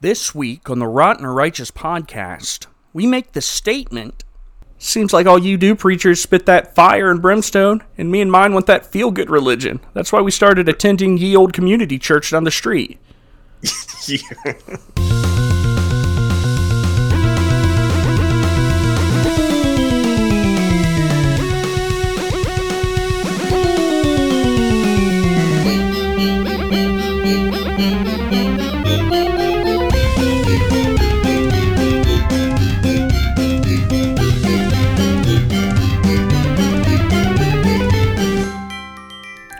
This week on the Rotten or Righteous podcast, we make the statement Seems like all you do preachers spit that fire and brimstone, and me and mine want that feel good religion. That's why we started attending ye old community church down the street.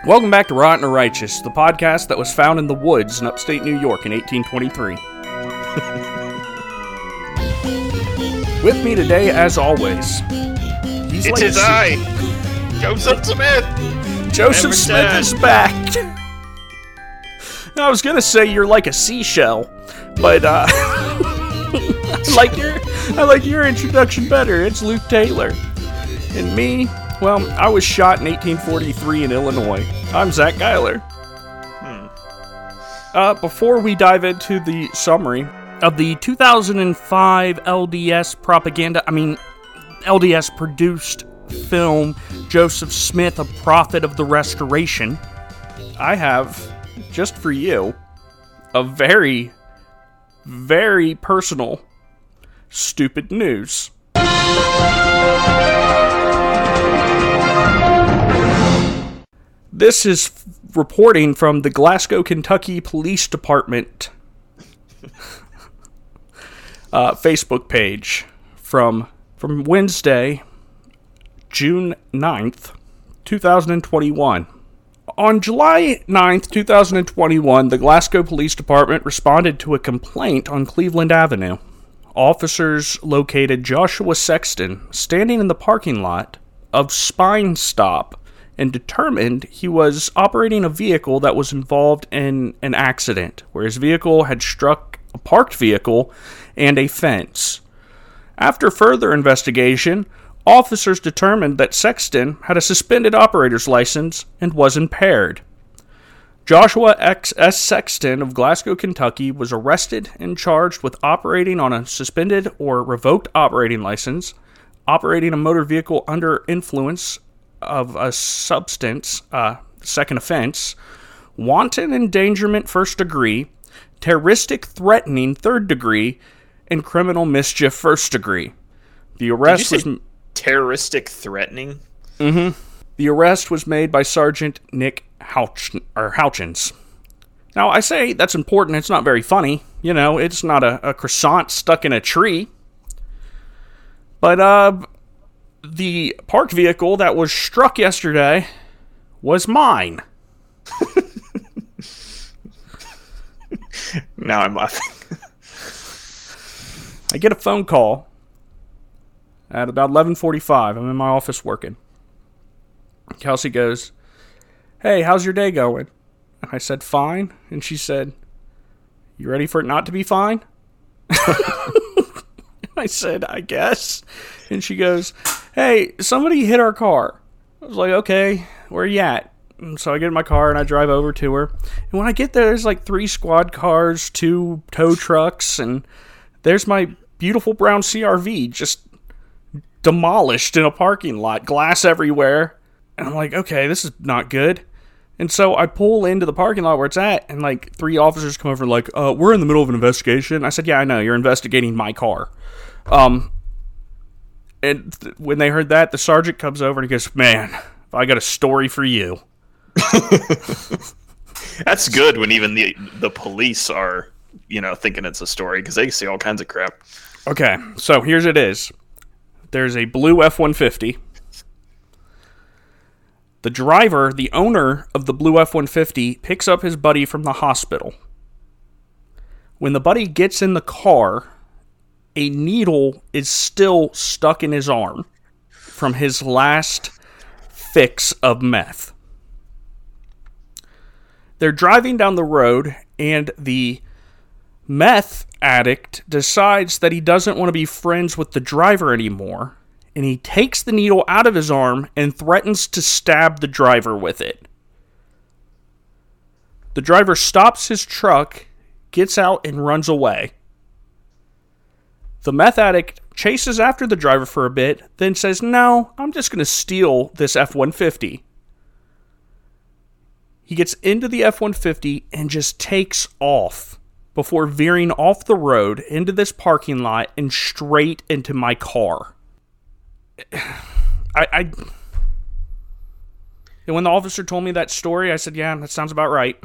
Welcome back to Rotten or Righteous, the podcast that was found in the woods in upstate New York in 1823. With me today, as always, he's It like is a- I, Joseph Smith. Joseph Smith is back. I was gonna say you're like a seashell, but uh, I like your I like your introduction better. It's Luke Taylor, and me. Well, I was shot in 1843 in Illinois. I'm Zach Geiler. Uh, before we dive into the summary of the 2005 LDS propaganda, I mean LDS produced film Joseph Smith, a prophet of the restoration, I have, just for you, a very, very personal, stupid news. This is reporting from the Glasgow, Kentucky Police Department uh, Facebook page from from Wednesday, June 9th, 2021. On July 9th, 2021, the Glasgow Police Department responded to a complaint on Cleveland Avenue. Officers located Joshua Sexton standing in the parking lot of Spine Stop and determined he was operating a vehicle that was involved in an accident where his vehicle had struck a parked vehicle and a fence. After further investigation, officers determined that Sexton had a suspended operator's license and was impaired. Joshua X. S. Sexton of Glasgow, Kentucky was arrested and charged with operating on a suspended or revoked operating license, operating a motor vehicle under influence of a substance, uh, second offense, wanton endangerment first degree, terroristic threatening third degree, and criminal mischief first degree. The arrest was terroristic threatening? the arrest was made by Sergeant Nick Houch or Houchins. Now I say that's important. It's not very funny. You know, it's not a, a croissant stuck in a tree. But uh, the parked vehicle that was struck yesterday was mine. Now I'm laughing. I get a phone call at about 11:45. I'm in my office working. Kelsey goes, "Hey, how's your day going?" And I said, "Fine." And she said, "You ready for it not to be fine?" I said, "I guess." And she goes, "Hey, somebody hit our car." I was like, "Okay, where you at?" And so I get in my car and I drive over to her. And when I get there, there's like three squad cars, two tow trucks, and there's my beautiful brown CRV just demolished in a parking lot, glass everywhere. And I'm like, okay, this is not good. And so I pull into the parking lot where it's at, and like three officers come over, like, uh, we're in the middle of an investigation. I said, yeah, I know, you're investigating my car. Um, and th- when they heard that, the sergeant comes over and he goes, man, I got a story for you. That's good when even the the police are, you know, thinking it's a story because they see all kinds of crap. Okay, so here's it is. There's a blue F 150. The driver, the owner of the blue F 150, picks up his buddy from the hospital. When the buddy gets in the car, a needle is still stuck in his arm from his last fix of meth. They're driving down the road, and the meth addict decides that he doesn't want to be friends with the driver anymore, and he takes the needle out of his arm and threatens to stab the driver with it. The driver stops his truck, gets out and runs away. The meth addict chases after the driver for a bit, then says, No, I'm just going to steal this F 150. He gets into the F 150 and just takes off before veering off the road into this parking lot and straight into my car. I, I and when the officer told me that story, I said, "Yeah, that sounds about right."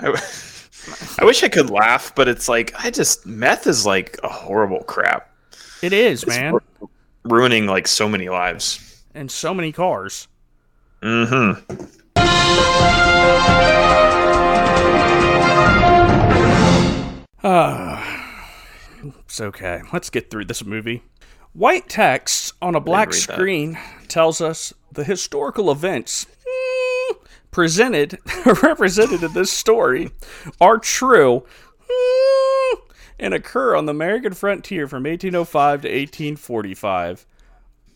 I, I wish I could laugh, but it's like I just meth is like a horrible crap. It is, man, ruining like so many lives and so many cars. Mm-hmm. Ah, it's okay. Let's get through this movie. White text on a black screen that. tells us the historical events presented, represented in this story, are true mm, and occur on the American frontier from 1805 to 1845.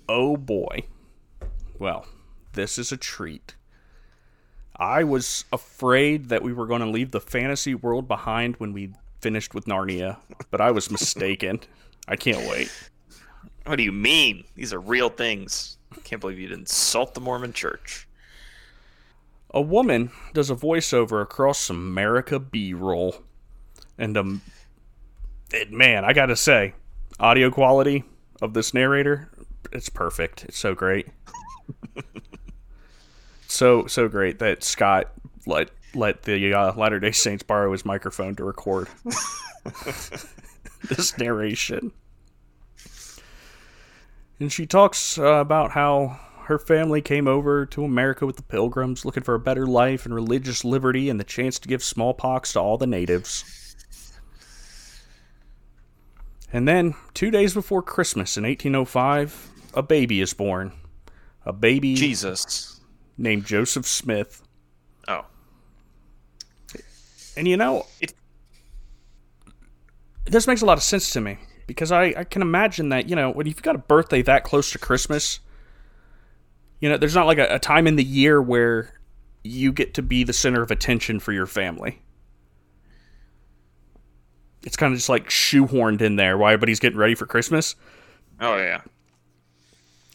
Oh boy. Well, this is a treat. I was afraid that we were going to leave the fantasy world behind when we finished with Narnia, but I was mistaken. I can't wait. What do you mean? These are real things. I can't believe you'd insult the Mormon church. A woman does a voiceover across America B roll. And um it, man, I gotta say, audio quality of this narrator, it's perfect. It's so great. so so great that Scott let let the uh, Latter Day Saints borrow his microphone to record this narration and she talks uh, about how her family came over to America with the Pilgrims, looking for a better life and religious liberty and the chance to give smallpox to all the natives. And then, two days before Christmas in 1805, a baby is born. A baby. Jesus. Named Joseph Smith. Oh. And you know, it, this makes a lot of sense to me because I, I can imagine that you know when you've got a birthday that close to Christmas, you know there's not like a, a time in the year where you get to be the center of attention for your family. It's kind of just like shoehorned in there while everybody's getting ready for Christmas. Oh yeah.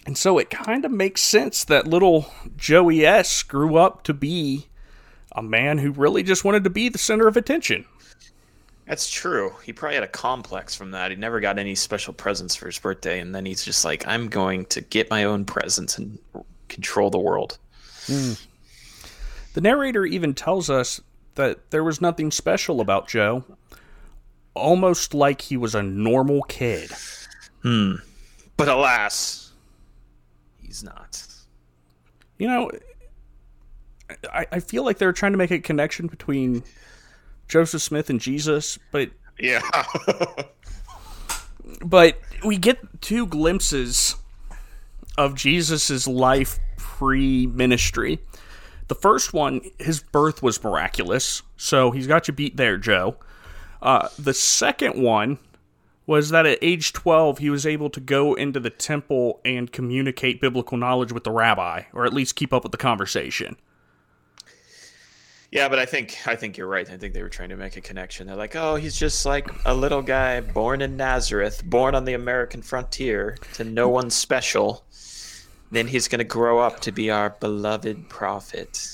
And so it kind of makes sense that little Joey S grew up to be a man who really just wanted to be the center of attention. That's true. He probably had a complex from that. He never got any special presents for his birthday, and then he's just like, "I'm going to get my own presents and control the world." Mm. The narrator even tells us that there was nothing special about Joe, almost like he was a normal kid. Hmm. But alas, he's not. You know, I, I feel like they're trying to make a connection between Joseph Smith and Jesus, but yeah. but we get two glimpses of Jesus's life pre-ministry. The first one, his birth was miraculous, so he's got you beat there, Joe. Uh, the second one was that at age 12, he was able to go into the temple and communicate biblical knowledge with the rabbi, or at least keep up with the conversation. Yeah, but I think I think you're right. I think they were trying to make a connection. They're like, "Oh, he's just like a little guy born in Nazareth, born on the American frontier, to no one special. Then he's going to grow up to be our beloved prophet."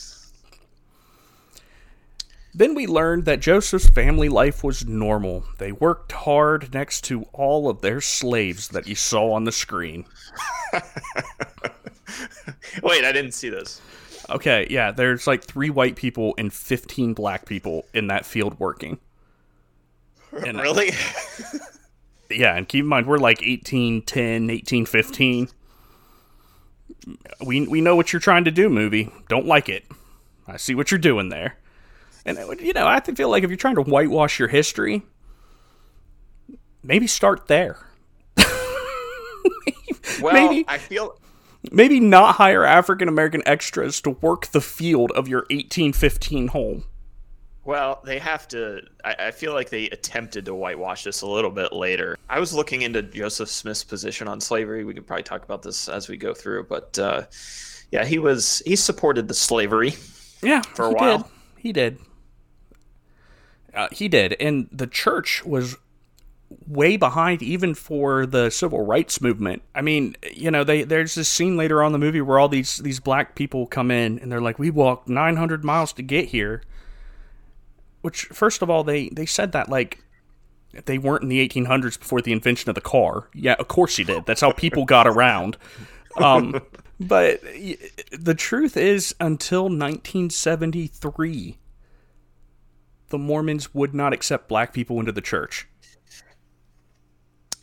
Then we learned that Joseph's family life was normal. They worked hard next to all of their slaves that you saw on the screen. Wait, I didn't see this. Okay, yeah, there's like three white people and 15 black people in that field working. And, uh, really? yeah, and keep in mind, we're like 18, 10, 18, 15. We, we know what you're trying to do, movie. Don't like it. I see what you're doing there. And, uh, you know, I feel like if you're trying to whitewash your history, maybe start there. well, maybe, I feel maybe not hire African American extras to work the field of your 1815 home. Well, they have to. I, I, feel like they attempted to whitewash this a little bit later. I was looking into Joseph Smith's position on slavery. We could probably talk about this as we go through, but uh, yeah, he was he supported the slavery. Yeah, for a while. Did. He did. Uh, he did, and the church was way behind even for the civil rights movement. I mean, you know, they there's this scene later on the movie where all these these black people come in and they're like, "We walked 900 miles to get here." Which first of all, they they said that like they weren't in the 1800s before the invention of the car. Yeah, of course you did. That's how people got around. Um, but the truth is, until 1973, the Mormons would not accept black people into the church.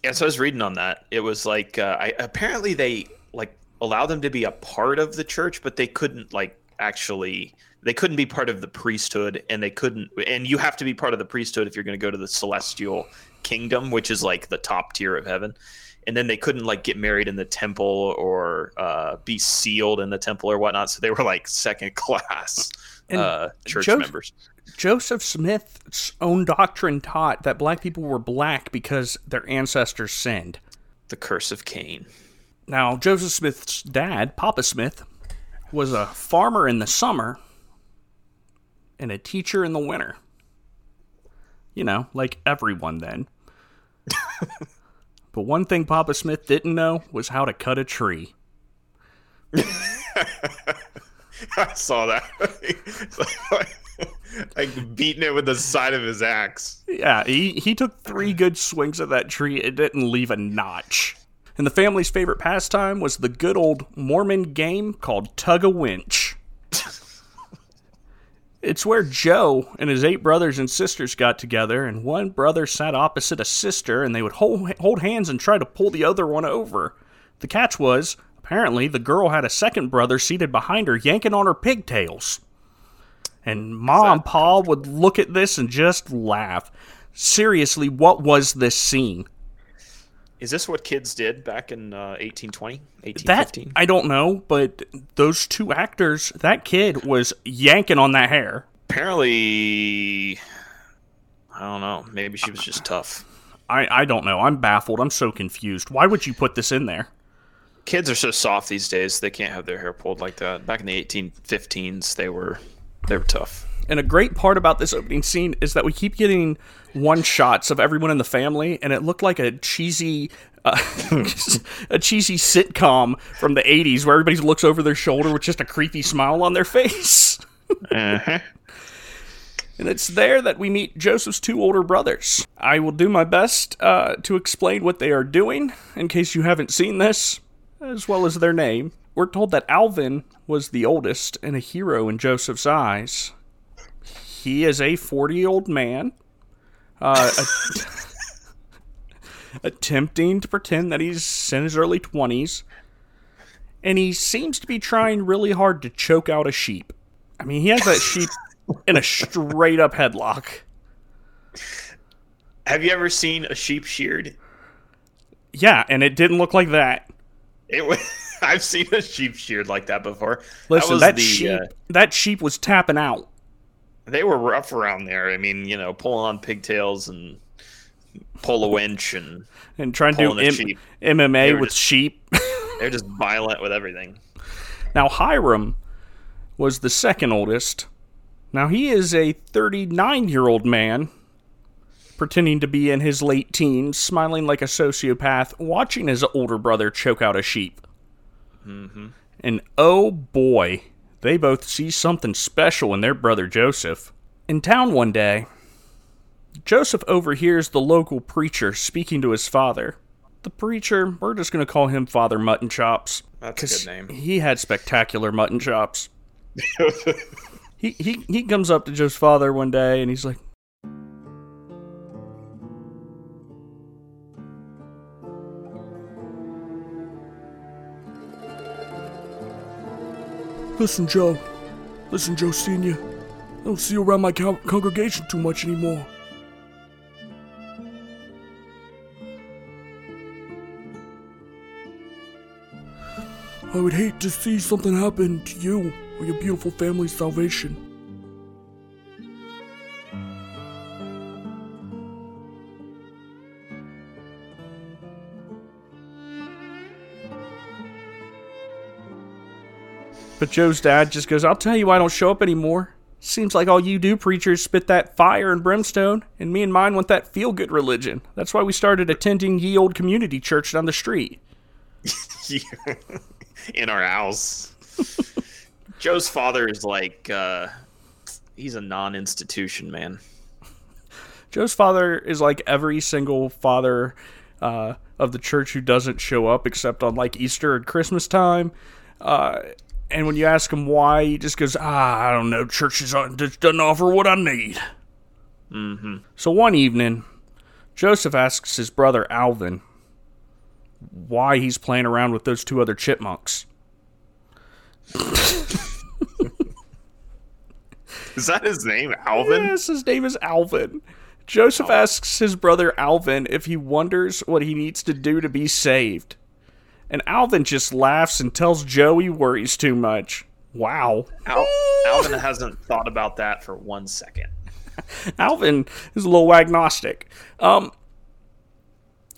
Yeah, so I was reading on that. It was like uh, I, apparently they like allow them to be a part of the church, but they couldn't like actually they couldn't be part of the priesthood, and they couldn't. And you have to be part of the priesthood if you're going to go to the celestial kingdom, which is like the top tier of heaven. And then they couldn't like get married in the temple or uh, be sealed in the temple or whatnot. So they were like second class uh, church jo- members. Joseph Smith's own doctrine taught that black people were black because their ancestors sinned. The curse of Cain. Now, Joseph Smith's dad, Papa Smith, was a farmer in the summer and a teacher in the winter. You know, like everyone then. but one thing Papa Smith didn't know was how to cut a tree. I saw that. like beating it with the side of his axe. Yeah, he, he took three good swings at that tree. It didn't leave a notch. And the family's favorite pastime was the good old Mormon game called Tug a Winch. it's where Joe and his eight brothers and sisters got together, and one brother sat opposite a sister, and they would hold, hold hands and try to pull the other one over. The catch was, apparently, the girl had a second brother seated behind her, yanking on her pigtails. And mom, and pa would look at this and just laugh. Seriously, what was this scene? Is this what kids did back in uh, 1820, 1815? That, I don't know, but those two actors, that kid was yanking on that hair. Apparently, I don't know. Maybe she was just tough. I, I don't know. I'm baffled. I'm so confused. Why would you put this in there? Kids are so soft these days. They can't have their hair pulled like that. Back in the 1815s, they were they were tough. And a great part about this opening scene is that we keep getting one shots of everyone in the family, and it looked like a cheesy, uh, a cheesy sitcom from the '80s where everybody looks over their shoulder with just a creepy smile on their face. uh-huh. And it's there that we meet Joseph's two older brothers. I will do my best uh, to explain what they are doing in case you haven't seen this, as well as their name. We're told that Alvin was the oldest and a hero in Joseph's eyes. He is a 40 year old man uh, attempting to pretend that he's in his early 20s, and he seems to be trying really hard to choke out a sheep. I mean, he has that sheep in a straight up headlock. Have you ever seen a sheep sheared? Yeah, and it didn't look like that. It was. I've seen a sheep sheared like that before. Listen, that, that the, sheep uh, that sheep was tapping out. They were rough around there. I mean, you know, pulling on pigtails and pull a winch and and trying to do M- MMA with just, sheep. they're just violent with everything. Now Hyrum was the second oldest. Now he is a 39 year old man pretending to be in his late teens, smiling like a sociopath, watching his older brother choke out a sheep. Mm-hmm. And oh boy, they both see something special in their brother Joseph. In town one day, Joseph overhears the local preacher speaking to his father. The preacher, we're just going to call him Father Mutton Chops. That's a good name. He had spectacular mutton chops. he, he, he comes up to Joe's father one day and he's like, Listen, Joe. Listen, Joe Sr. I don't see you around my co- congregation too much anymore. I would hate to see something happen to you or your beautiful family's salvation. But Joe's dad just goes, I'll tell you why I don't show up anymore. Seems like all you do preachers spit that fire and brimstone, and me and mine want that feel good religion. That's why we started attending ye old community church down the street. in our house. Joe's father is like uh he's a non-institution man. Joe's father is like every single father uh, of the church who doesn't show up except on like Easter and Christmas time. Uh, and when you ask him why, he just goes, "Ah, I don't know. Church is, just doesn't offer what I need." Mm-hmm. So one evening, Joseph asks his brother Alvin why he's playing around with those two other chipmunks. is that his name, Alvin? Yes, his name is Alvin. Joseph asks his brother Alvin if he wonders what he needs to do to be saved. And Alvin just laughs and tells Joe he worries too much. Wow. Al- Alvin hasn't thought about that for one second. Alvin is a little agnostic. Um,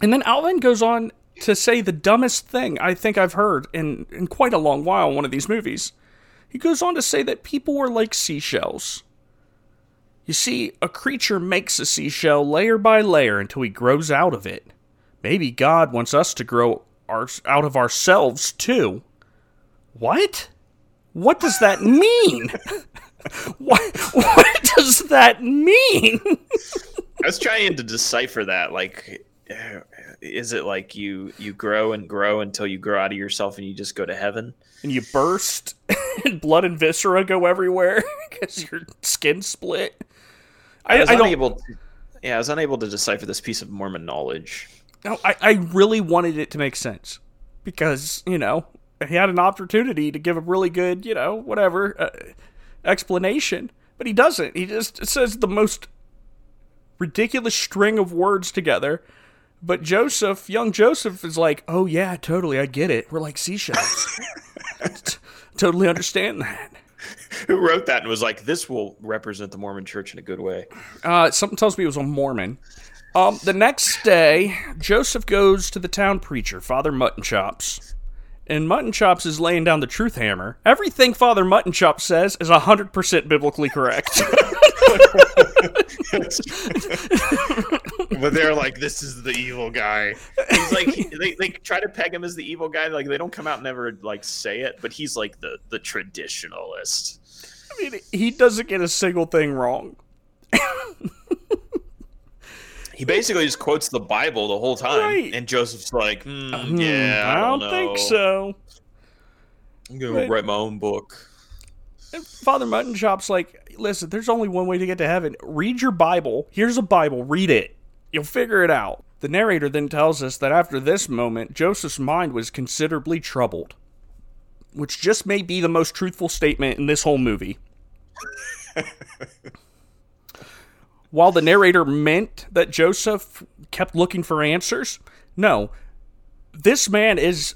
and then Alvin goes on to say the dumbest thing I think I've heard in, in quite a long while in one of these movies. He goes on to say that people are like seashells. You see, a creature makes a seashell layer by layer until he grows out of it. Maybe God wants us to grow our, out of ourselves too. What? What does that mean? what, what does that mean? I was trying to decipher that. Like, is it like you you grow and grow until you grow out of yourself and you just go to heaven? And you burst, and blood and viscera go everywhere because your skin split. I, I was I unable. To, yeah, I was unable to decipher this piece of Mormon knowledge. No, I, I really wanted it to make sense because you know he had an opportunity to give a really good, you know, whatever uh, explanation, but he doesn't. He just says the most ridiculous string of words together. But Joseph, young Joseph, is like, "Oh yeah, totally, I get it. We're like seashells. totally understand that." Who wrote that and was like, "This will represent the Mormon Church in a good way"? Uh, something tells me it was a Mormon. Um, the next day, Joseph goes to the town preacher, Father Mutton Chops. And Mutton Chops is laying down the truth hammer. Everything Father Mutton Chops says is 100% biblically correct. but they're like, this is the evil guy. He's like, they, they try to peg him as the evil guy. Like, they don't come out and never, like, say it, but he's like the, the traditionalist. I mean, he doesn't get a single thing wrong. he basically just quotes the Bible the whole time, right. and Joseph's like, mm, um, "Yeah, I don't, I don't think so." I'm gonna but, write my own book. And Father Mutton Chop's like, "Listen, there's only one way to get to heaven. Read your Bible. Here's a Bible. Read it. You'll figure it out." The narrator then tells us that after this moment, Joseph's mind was considerably troubled, which just may be the most truthful statement in this whole movie. while the narrator meant that Joseph kept looking for answers, no, this man is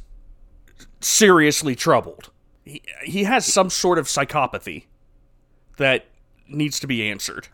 seriously troubled. He, he has some sort of psychopathy that needs to be answered.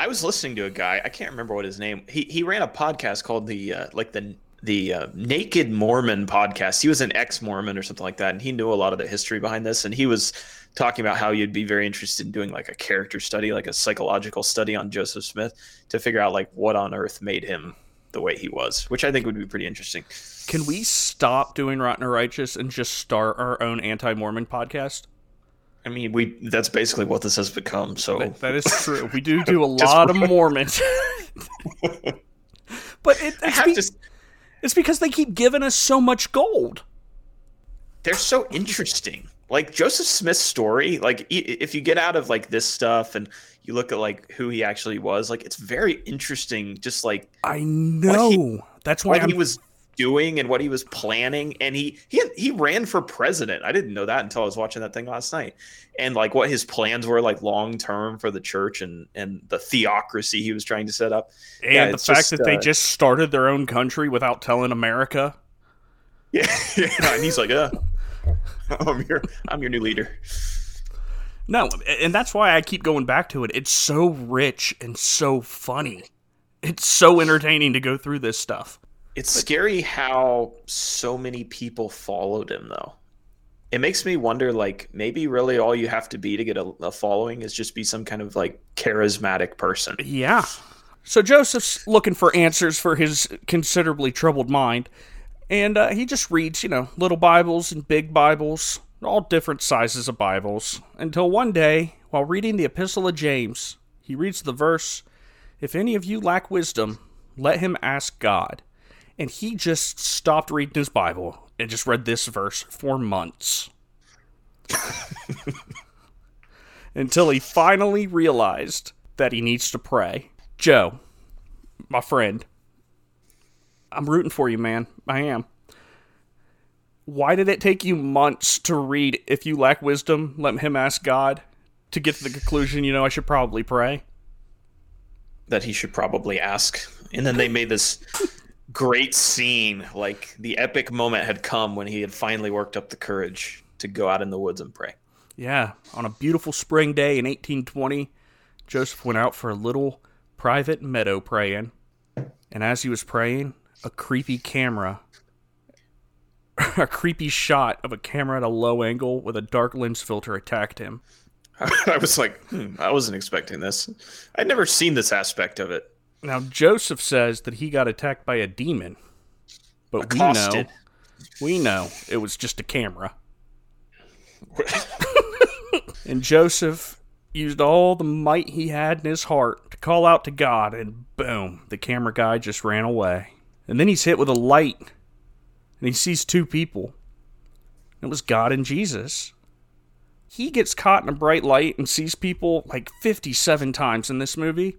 I was listening to a guy. I can't remember what his name. He he ran a podcast called the uh, like the the uh, Naked Mormon podcast. He was an ex Mormon or something like that, and he knew a lot of the history behind this. And he was talking about how you'd be very interested in doing like a character study, like a psychological study on Joseph Smith to figure out like what on earth made him the way he was, which I think would be pretty interesting. Can we stop doing Rotten or Righteous and just start our own anti-Mormon podcast? I mean, we that's basically what this has become. So that, that is true. We do do a lot of Mormons. but it, it's, be, to... it's because they keep giving us so much gold. They're so interesting like Joseph Smith's story, like if you get out of like this stuff and you look at like who he actually was, like it's very interesting. Just like I know he, that's why he was doing and what he was planning, and he he he ran for president. I didn't know that until I was watching that thing last night, and like what his plans were like long term for the church and and the theocracy he was trying to set up, and yeah, the fact just, that uh, they just started their own country without telling America. Yeah, yeah, and he's like, uh I'm your I'm your new leader. No, and that's why I keep going back to it. It's so rich and so funny. It's so entertaining to go through this stuff. It's but, scary how so many people followed him though. it makes me wonder like maybe really all you have to be to get a, a following is just be some kind of like charismatic person. Yeah. So Joseph's looking for answers for his considerably troubled mind, and uh, he just reads, you know, little Bibles and big Bibles, all different sizes of Bibles, until one day, while reading the Epistle of James, he reads the verse, If any of you lack wisdom, let him ask God. And he just stopped reading his Bible and just read this verse for months. Until he finally realized that he needs to pray. Joe, my friend, I'm rooting for you, man. I am. Why did it take you months to read If You Lack Wisdom, Let Him Ask God to get to the conclusion, you know, I should probably pray? That he should probably ask. And then they made this great scene. Like the epic moment had come when he had finally worked up the courage to go out in the woods and pray. Yeah, on a beautiful spring day in 1820, Joseph went out for a little private meadow praying. And as he was praying, a creepy camera, a creepy shot of a camera at a low angle with a dark lens filter attacked him. I was like, hmm, I wasn't expecting this. I'd never seen this aspect of it. Now Joseph says that he got attacked by a demon, but Accosted. we know, we know it was just a camera. and Joseph used all the might he had in his heart to call out to God, and boom, the camera guy just ran away. And then he's hit with a light, and he sees two people. It was God and Jesus. He gets caught in a bright light and sees people like 57 times in this movie.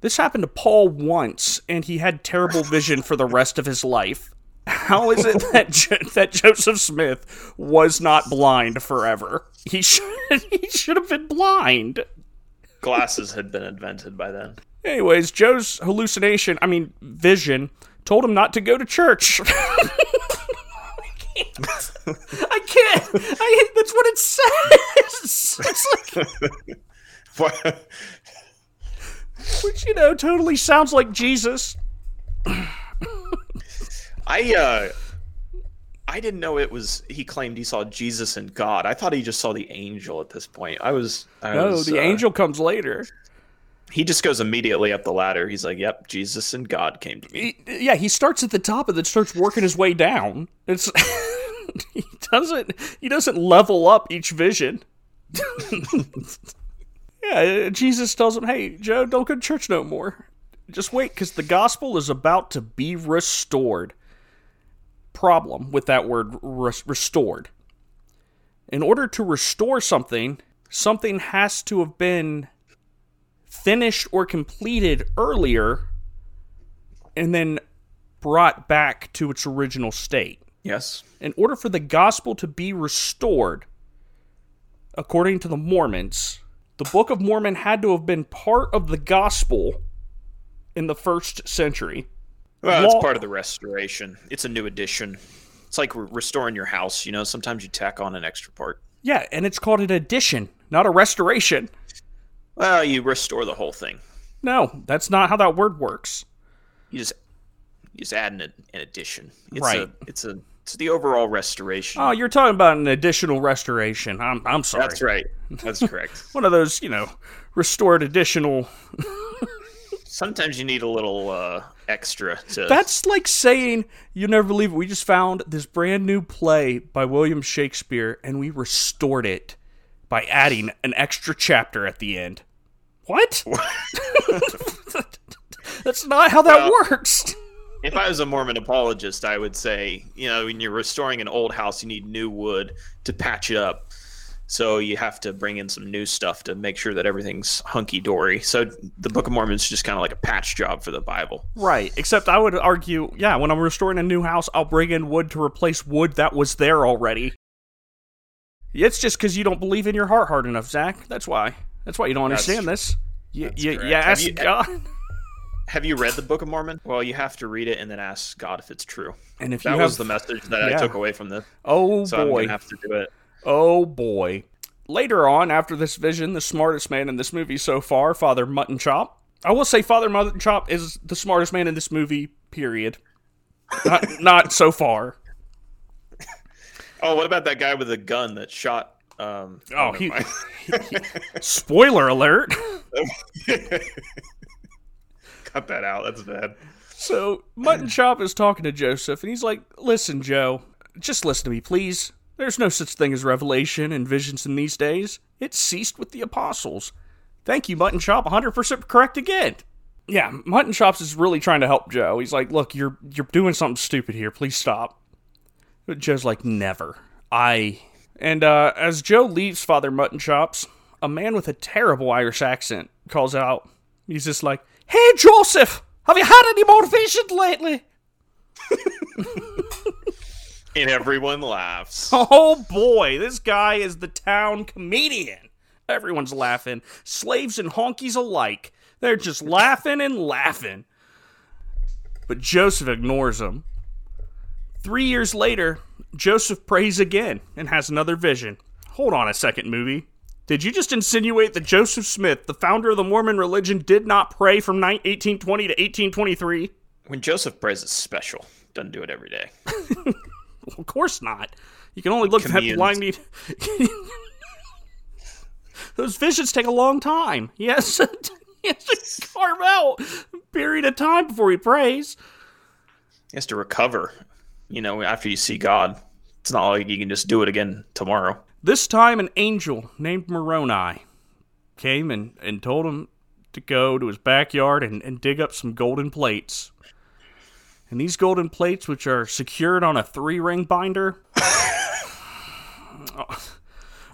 This happened to Paul once, and he had terrible vision for the rest of his life. How is it that jo- that Joseph Smith was not blind forever? He should he should have been blind. Glasses had been invented by then. Anyways, Joe's hallucination, I mean vision, told him not to go to church. I can't. I can't. I, that's what it says. It's like, What? Which you know totally sounds like Jesus. I uh I didn't know it was he claimed he saw Jesus and God. I thought he just saw the angel at this point. I was I No, was, the uh, angel comes later. He just goes immediately up the ladder. He's like, "Yep, Jesus and God came to me." He- yeah, he starts at the top and then starts working his way down. It's he doesn't he doesn't level up each vision. yeah, uh, Jesus tells him, "Hey, Joe, don't go to church no more. Just wait, because the gospel is about to be restored." Problem with that word res- restored. In order to restore something, something has to have been finished or completed earlier and then brought back to its original state. Yes. In order for the gospel to be restored, according to the Mormons, the Book of Mormon had to have been part of the gospel in the first century. Well, Law- it's part of the restoration. It's a new addition. It's like re- restoring your house. You know, sometimes you tack on an extra part. Yeah, and it's called an addition, not a restoration. Well, you restore the whole thing. No, that's not how that word works. You just you just add an, an addition. It's Right. A, it's a it's the overall restoration. Oh, you're talking about an additional restoration. I'm I'm sorry. That's right. That's correct. One of those, you know, restored additional Sometimes you need a little uh, extra to. That's like saying you never believe it. We just found this brand new play by William Shakespeare and we restored it by adding an extra chapter at the end. What? That's not how that Well- works. If I was a Mormon apologist, I would say, you know, when you're restoring an old house, you need new wood to patch it up. So you have to bring in some new stuff to make sure that everything's hunky dory. So the Book of Mormon is just kind of like a patch job for the Bible. Right. Except I would argue, yeah, when I'm restoring a new house, I'll bring in wood to replace wood that was there already. It's just because you don't believe in your heart hard enough, Zach. That's why. That's why you don't understand true. this. You, That's you, you ask you- God. Have you read the Book of Mormon? Well, you have to read it and then ask God if it's true. And if you That have, was the message that I took away from this. oh So I'm boy, have to do it. Oh boy. Later on, after this vision, the smartest man in this movie so far, Father Mutton Chop. I will say Father Mutton Chop is the smartest man in this movie, period. Not, not so far. Oh, what about that guy with the gun that shot? Um, Oh, never he- mind. Spoiler alert. cut that out. That's bad. So Mutton Chop is talking to Joseph, and he's like, "Listen, Joe, just listen to me, please. There's no such thing as revelation and visions in these days. It ceased with the apostles. Thank you, Mutton Chop. 100% correct again." Yeah, Mutton Chops is really trying to help Joe. He's like, "Look, you're you're doing something stupid here. Please stop." But Joe's like, "Never. I." And uh, as Joe leaves Father Mutton Chops, a man with a terrible Irish accent calls out. He's just like, "Hey, Joseph, have you had any more visions lately?" And everyone laughs. Oh boy, this guy is the town comedian. Everyone's laughing. Slaves and honkies alike. They're just laughing and laughing. But Joseph ignores them. Three years later, Joseph prays again and has another vision. Hold on a second, movie. Did you just insinuate that Joseph Smith, the founder of the Mormon religion, did not pray from 1820 to 1823? When Joseph prays, it's special. Doesn't do it every day. Of course not. You can only look at that blind need. Those visions take a long time. He has, to, he has to carve out a period of time before he prays. He has to recover. You know, after you see God, it's not like you can just do it again tomorrow. This time, an angel named Moroni came and, and told him to go to his backyard and, and dig up some golden plates. And these golden plates, which are secured on a three ring binder,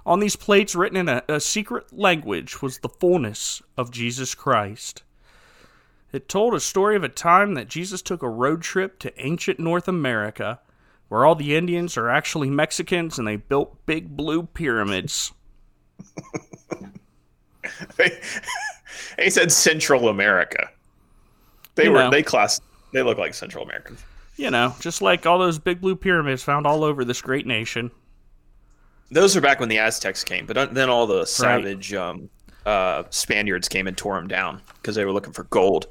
on these plates, written in a, a secret language, was the fullness of Jesus Christ. It told a story of a time that Jesus took a road trip to ancient North America, where all the Indians are actually Mexicans and they built big blue pyramids. he said Central America. They You were know. they class they look like Central Americans. You know, just like all those big blue pyramids found all over this great nation. Those were back when the Aztecs came, but then all the savage um, uh, Spaniards came and tore them down because they were looking for gold,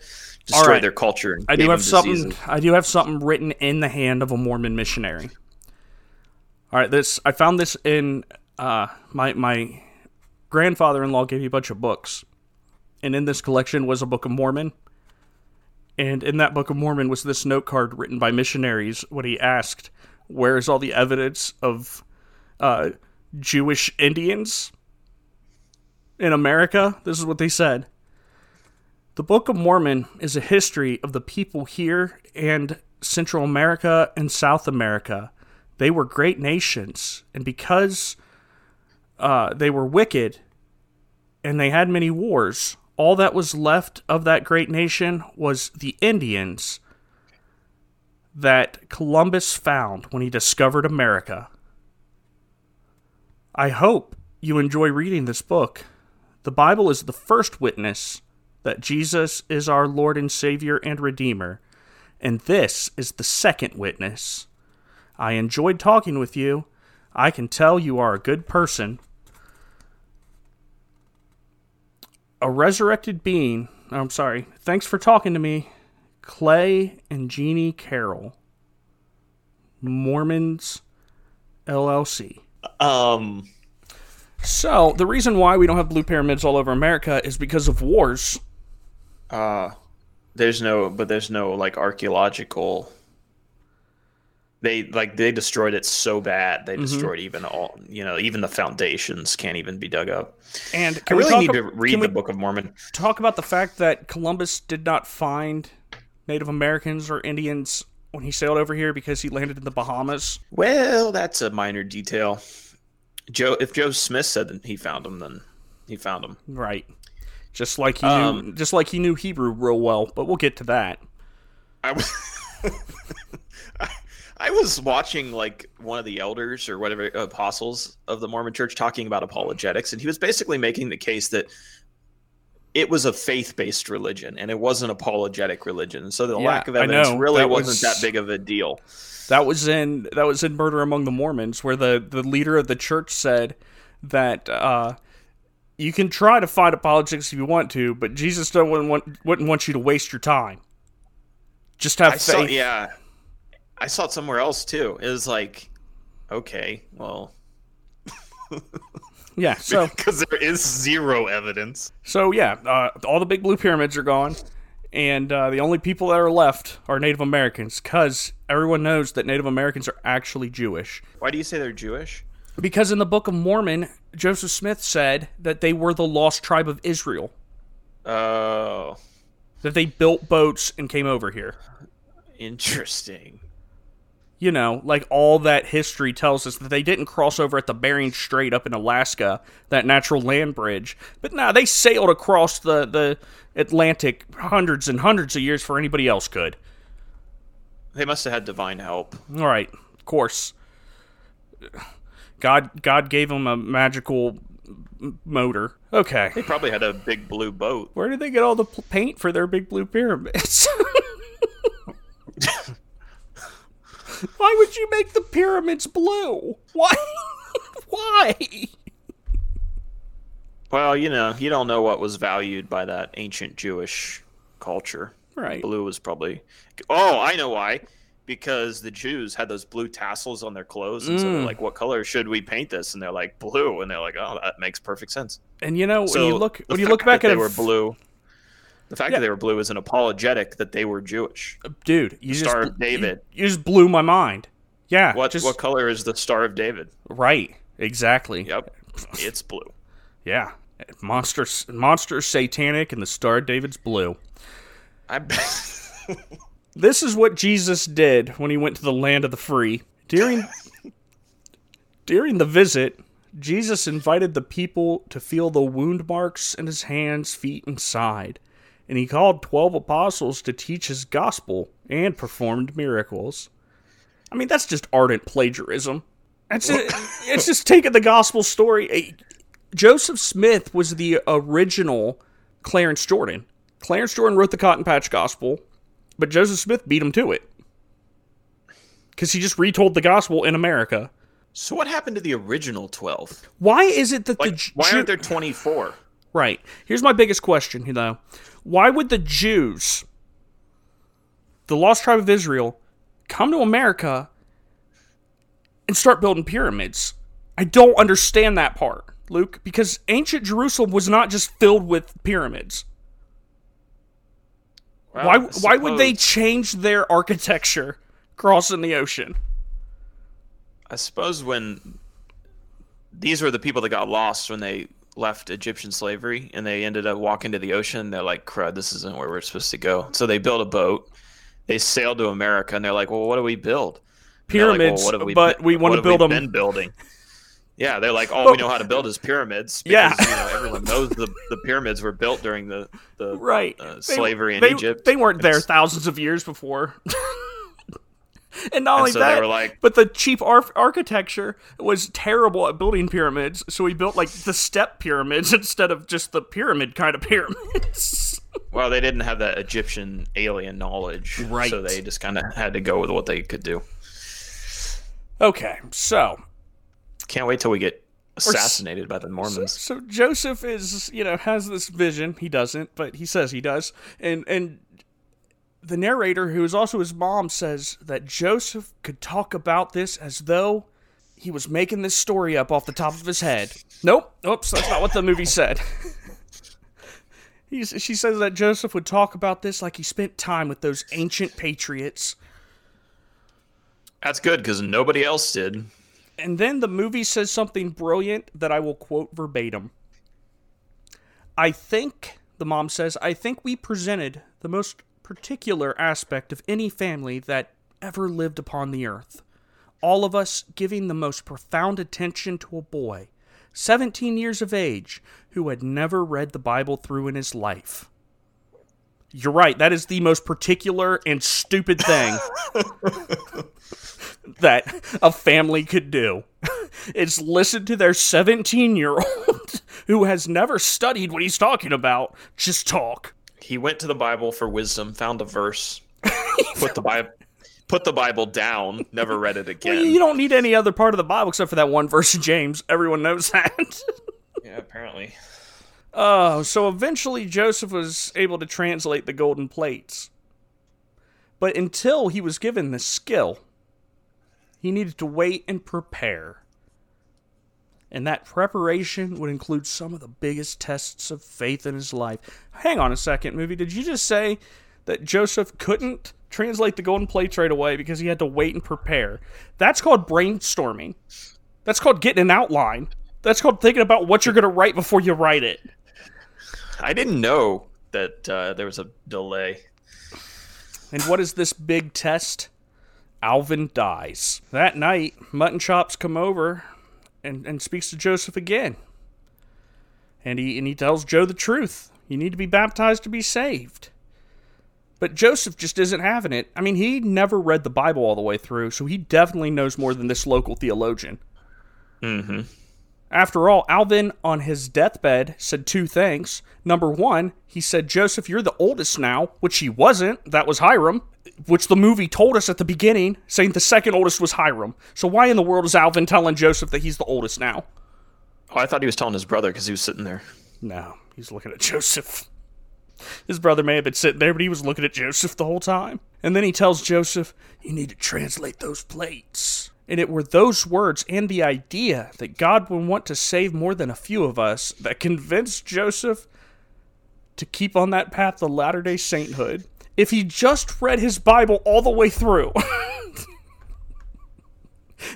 destroyed right. their culture. And I do have something. diseases. I do have something written in the hand of a Mormon missionary. All right, this I found this in uh, my my grandfather-in-law gave me a bunch of books, and in this collection was a Book of Mormon. And in that Book of Mormon was this note card written by missionaries when he asked, "Where is all the evidence of uh, Jewish Indians in America?" This is what they said. The Book of Mormon is a history of the people here and Central America and South America. They were great nations, and because uh, they were wicked and they had many wars, all that was left of that great nation was the Indians that Columbus found when he discovered America. I hope you enjoy reading this book. The Bible is the first witness that Jesus is our Lord and Savior and Redeemer, and this is the second witness. I enjoyed talking with you. I can tell you are a good person. A resurrected being. I'm sorry. Thanks for talking to me, Clay and Jeannie Carroll. Mormons LLC. Um, So, the reason why we don't have blue pyramids all over America is because of wars. uh, there's no, but there's no like archaeological. They like they destroyed it so bad Mm-hmm. they destroyed even all you know even the foundations can't even be dug up. And I can we really need ab- to read the Book of Mormon. talk about the fact that Columbus did not find Native Americans or Indians when he sailed over here because he landed in the Bahamas? Well, that's a minor detail. Joe, if Joe Smith said that he found them, then he found them. Right. Just like he Um, knew, just like he knew Hebrew real well, but we'll get to that. I was, I- I was watching like one of the elders or whatever apostles of the Mormon Church talking about apologetics, and he was basically making the case that it was a faith-based religion and it wasn't apologetic religion. So the Yeah, lack of evidence really That wasn't was- that big of a deal. That was in that was in Murder Among the Mormons, where the the leader of the church said that uh, you can try to fight apologetics if you want to, but Jesus don't wouldn't want wouldn't want you to waste your time. Just have I faith. saw, yeah, I saw it somewhere else too. It was like Okay, well, Yeah, so because there is zero evidence. so yeah, uh, all the big blue pyramids are gone, and uh, the only people that are left are Native Americans, because everyone knows that Native Americans are actually Jewish. Why do you say they're Jewish? Because in the Book of Mormon, Joseph Smith said that they were the lost tribe of Israel, Oh, that they built boats and came over here. interesting. You know, like all that history tells us that they didn't cross over at the Bering Strait up in Alaska, that natural land bridge. But nah, they sailed across the, the Atlantic hundreds and hundreds of years before anybody else could. They must have had divine help. All right, of course. God, God gave them a magical motor. Okay, They probably had a big blue boat. where did they get all the paint for their big blue pyramids? Why would you make the pyramids blue? Why? Why? Well, you know, you don't know what was valued by that ancient Jewish culture. Right. Blue was probably. Oh, I know why. Because the Jews had those blue tassels on their clothes, and so they're Mm. like, "What color should we paint this?" And they're like, "Blue," and they're like, "Oh, that makes perfect sense." And you know when you look when you look back at they were blue. The fact Yeah. that they were blue is an apologetic that they were Jewish. Uh, dude, you just Star of David. You, you just blew my mind. Yeah. What just, what color is the Star of David? Right. Exactly. Yep, it's blue. Yeah. Monster, monster, satanic, and the Star of David's blue. I This is what Jesus did when he went to the land of the free. During during the visit, Jesus invited the people to feel the wound marks in his hands, feet, and side, and he called 12 apostles to teach his gospel and performed miracles. I mean, that's just ardent plagiarism. That's it. it's just taking the gospel story. Joseph Smith was the original Clarence Jordan. Clarence Jordan wrote the Cotton Patch Gospel, but Joseph Smith beat him to it because he just retold the gospel in America. so what happened to the original twelve? Why is it that the Like, Ju- why aren't there twenty four? right? Here's my biggest question, though: Why would the Jews, the lost tribe of Israel, come to America and start building pyramids? I don't understand that part, Luke, because ancient Jerusalem was not just filled with pyramids. why? Why would they change their architecture crossing the ocean? I suppose when these were the people that got lost when they left Egyptian slavery and they ended up walking to the ocean, they're like, crud, this isn't where we're supposed to go. So they built a boat. They sailed to America and they're like, well, what do we build? They're like, Pyramids, "Well, what have but been- we want to build we them. Been building. Yeah, they're like, all we know how to build is pyramids. Yeah. Because, you know, everyone knows the, the pyramids were built during the, the right uh, They- slavery in they, Egypt. They weren't there It's- thousands of years before. and not only so that, like- but the cheap ar- architecture was terrible at building pyramids, so we built like the step pyramids instead of just the pyramid kind of pyramids. Well, they didn't have that Egyptian alien knowledge, Right. So they just kind of had to go with what they could do. okay, so Can't wait till we get assassinated by the Mormons. so Joseph is you know has this vision. He doesn't, but he says he does, and and the narrator, who is also his mom, says that Joseph could talk about this as though he was making this story up off the top of his head. Nope, oops, that's not what the movie said. He's, she says that Joseph would talk about this like he spent time with those ancient patriots. That's good because nobody else did. And then the movie says something brilliant that I will quote verbatim. I think, the mom says, I think we presented the most particular aspect of any family that ever lived upon the earth. All of us giving the most profound attention to a boy, 17 years of age, who had never read the Bible through in his life. You're right, that is the most particular and stupid thing that a family could do is listen to their 17 year old who has never studied what he's talking about just talk. He went to the Bible for wisdom, found a verse, put the Bible, put the Bible down, never read it again. You don't need any other part of the Bible except for that one verse in James. Everyone knows that. yeah, apparently. Oh, so eventually Joseph was able to translate the golden plates. But until he was given this skill, he needed to wait and prepare. And that preparation would include some of the biggest tests of faith in his life. Hang on a second, movie. Did you just say that Joseph couldn't translate the golden plates right away because he had to wait and prepare? That's called brainstorming. That's called getting an outline. That's called thinking about what you're going to write before you write it. I didn't know that uh, there was a delay. And what is this big test? Alvin dies. That night, Mutton Chops come over and, and speaks to Joseph again. And he and he tells Joe the truth. You need to be baptized to be saved. But Joseph just isn't having it. I mean, he never read the Bible all the way through, so he definitely knows more than this local theologian. Mm-hmm. After all, Alvin on his deathbed said two things. Number one, he said, Joseph, you're the oldest now, which he wasn't. That was Hyrum, which the movie told us at the beginning, saying the second oldest was Hyrum. So why in the world is Alvin telling Joseph that he's the oldest now? Oh, I thought he was telling his brother because he was sitting there. No, he's looking at Joseph. His brother may have been sitting there, but he was looking at Joseph the whole time. And then he tells Joseph, You need to translate those plates. And it were those words and the idea that God would want to save more than a few of us that convinced Joseph to keep on that path to Latter day Sainthood. If he just read his Bible all the way through,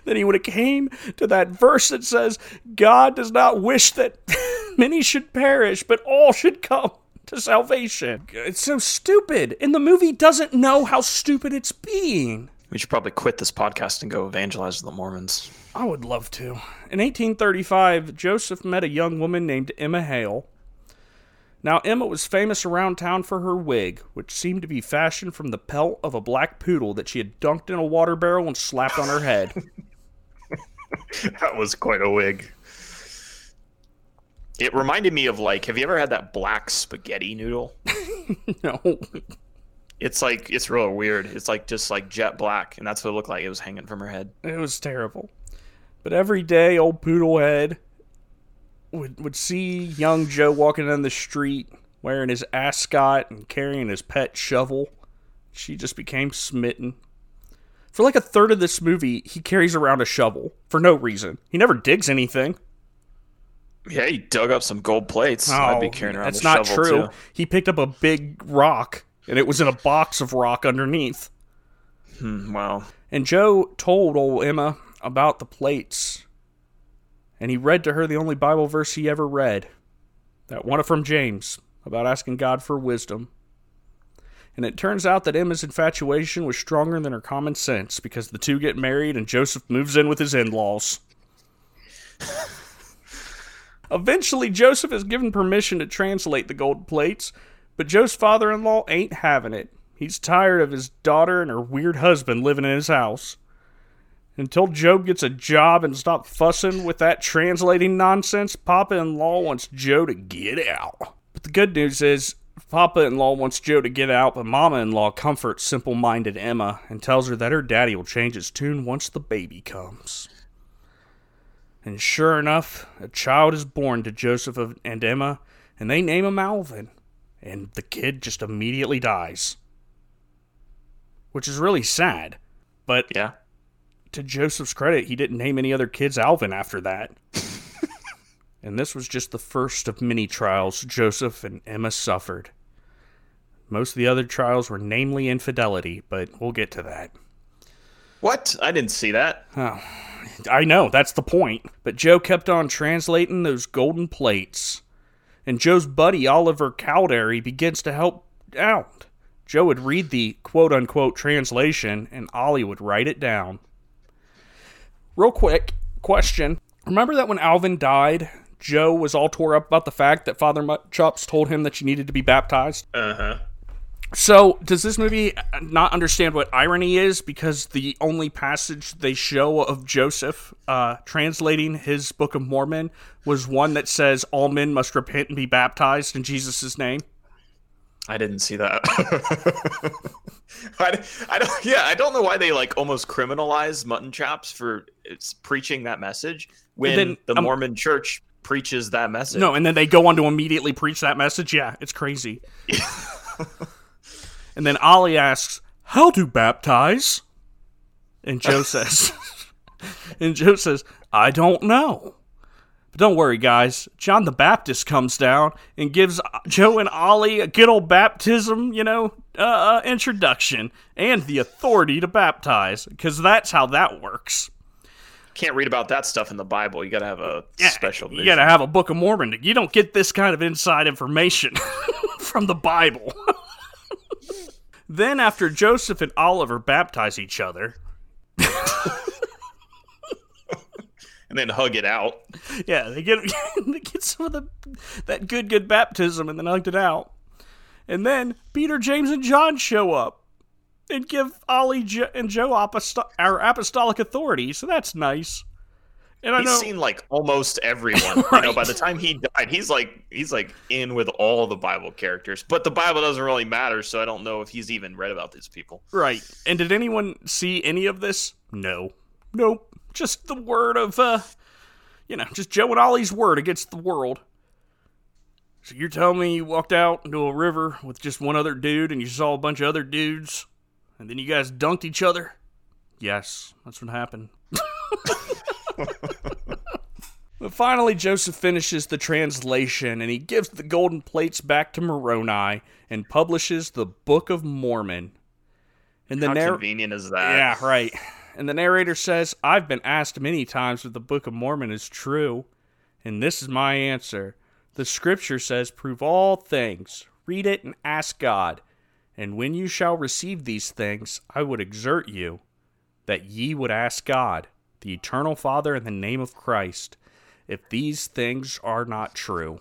then he would have came to that verse that says, God does not wish that many should perish, but all should come to salvation. It's so stupid. And the movie doesn't know how stupid it's being. We should probably quit this podcast and go evangelize the Mormons. I would love to. In 1835, Joseph met a young woman named Emma Hale. Now, Emma was famous around town for her wig, which seemed to be fashioned from the pelt of a black poodle that she had dunked in a water barrel and slapped on her head. that was quite a wig. It reminded me of like, have you ever had that black spaghetti noodle? no. It's like it's real weird. It's like just like jet black, and that's what it looked like. It was hanging from her head. It was terrible. But every day, old Poodlehead would would see young Joe walking down the street wearing his ascot and carrying his pet shovel. She just became smitten. For like a third of this movie, he carries around a shovel for no reason. He never digs anything. Yeah, he dug up some gold plates. I'd be oh, carrying around. That's not true. too. He picked up a big rock, and it was in a box of rock underneath. Hmm, wow. And Joe told old Emma about the plates. And he read to her the only Bible verse he ever read that one from James about asking God for wisdom. And it turns out that Emma's infatuation was stronger than her common sense because the two get married and Joseph moves in with his in laws. Eventually, Joseph is given permission to translate the gold plates, but Joe's father in law ain't having it. He's tired of his daughter and her weird husband living in his house. Until Joe gets a job and stop fussing with that translating nonsense, Papa in law wants Joe to get out. But the good news is, Papa in law wants Joe to get out, but Mama in law comforts simple minded Emma and tells her that her daddy will change his tune once the baby comes. And sure enough, a child is born to Joseph and Emma, and they name him Alvin. And the kid just immediately dies. Which is really sad. But Yeah. to Joseph's credit, he didn't name any other kids Alvin after that. and this was just the first of many trials Joseph and Emma suffered. Most of the other trials were namely infidelity, but we'll get to that. What? I didn't see that. Oh, I know, that's the point. But Joe kept on translating those golden plates. And Joe's buddy, Oliver Cowdery, begins to help out. Joe would read the quote unquote translation, and Ollie would write it down. Real quick question Remember that when Alvin died, Joe was all tore up about the fact that Father Chops told him that you needed to be baptized? Uh huh. So, does this movie not understand what irony is? Because the only passage they show of Joseph uh, translating his Book of Mormon was one that says, All men must repent and be baptized in Jesus' name. I didn't see that. I, I don't. Yeah, I don't know why they like almost criminalize mutton chops for it's preaching that message when then, the um, Mormon Church preaches that message. No, and then they go on to immediately preach that message. Yeah, it's crazy. and then Ollie asks, How to baptize? And Joe says, and Joe says, I don't know. But don't worry, guys. John the Baptist comes down and gives Joe and Ollie a good old baptism, you know, uh, uh, introduction and the authority to baptize, because that's how that works. Can't read about that stuff in the Bible. You got to have a Yeah, special. You got to have a Book of Mormon. You don't get this kind of inside information from the Bible. Then, after Joseph and Oliver baptize each other, and then hug it out. yeah, they get they get some of the that good good baptism and then hugged it out, and then Peter, James, and John show up and give Ollie Jo- and Joe aposto- our apostolic authority. So that's nice. And I He's know seen like almost everyone. You know, by the time he died, he's like he's like in with all the Bible characters. But the Bible doesn't really matter, so I don't know if he's even read about these people. Right. And did anyone see any of this? No. Nope. Just the word of uh you know, just Joe and Ollie's word against the world. So you're telling me you walked out into a river with just one other dude and you saw a bunch of other dudes and then you guys dunked each other? Yes, that's what happened. But finally, Joseph finishes the translation and he gives the golden plates back to Moroni and publishes the Book of Mormon. And the How narr- convenient is that? yeah, right. And the narrator says, I've been asked many times if the Book of Mormon is true, and this is my answer. The scripture says, Prove all things, read it, and ask God. And when you shall receive these things, I would exhort you that ye would ask God, the eternal Father, in the name of Christ, if these things are not true.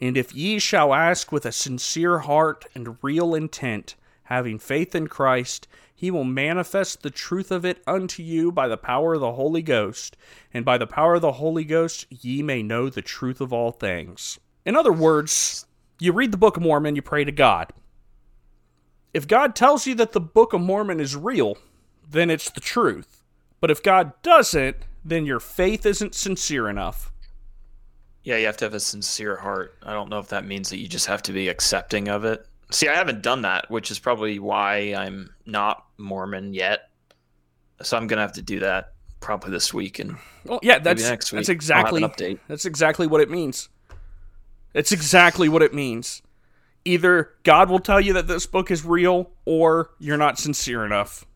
And if ye shall ask with a sincere heart and real intent, having faith in Christ, he will manifest the truth of it unto you by the power of the Holy Ghost, and by the power of the Holy Ghost ye may know the truth of all things. In other words, you read the Book of Mormon, you pray to God. If God tells you that the Book of Mormon is real, then it's the truth. But if God doesn't, then your faith isn't sincere enough. Yeah, you have to have a sincere heart. I don't know if that means that you just have to be accepting of it. See, I haven't done that, which is probably why I'm not Mormon yet. So I'm gonna have to do that probably this week and Well, yeah, that's next week that's exactly update. that's exactly what it means. It's exactly what it means. Either God will tell you that this book is real, or you're not sincere enough.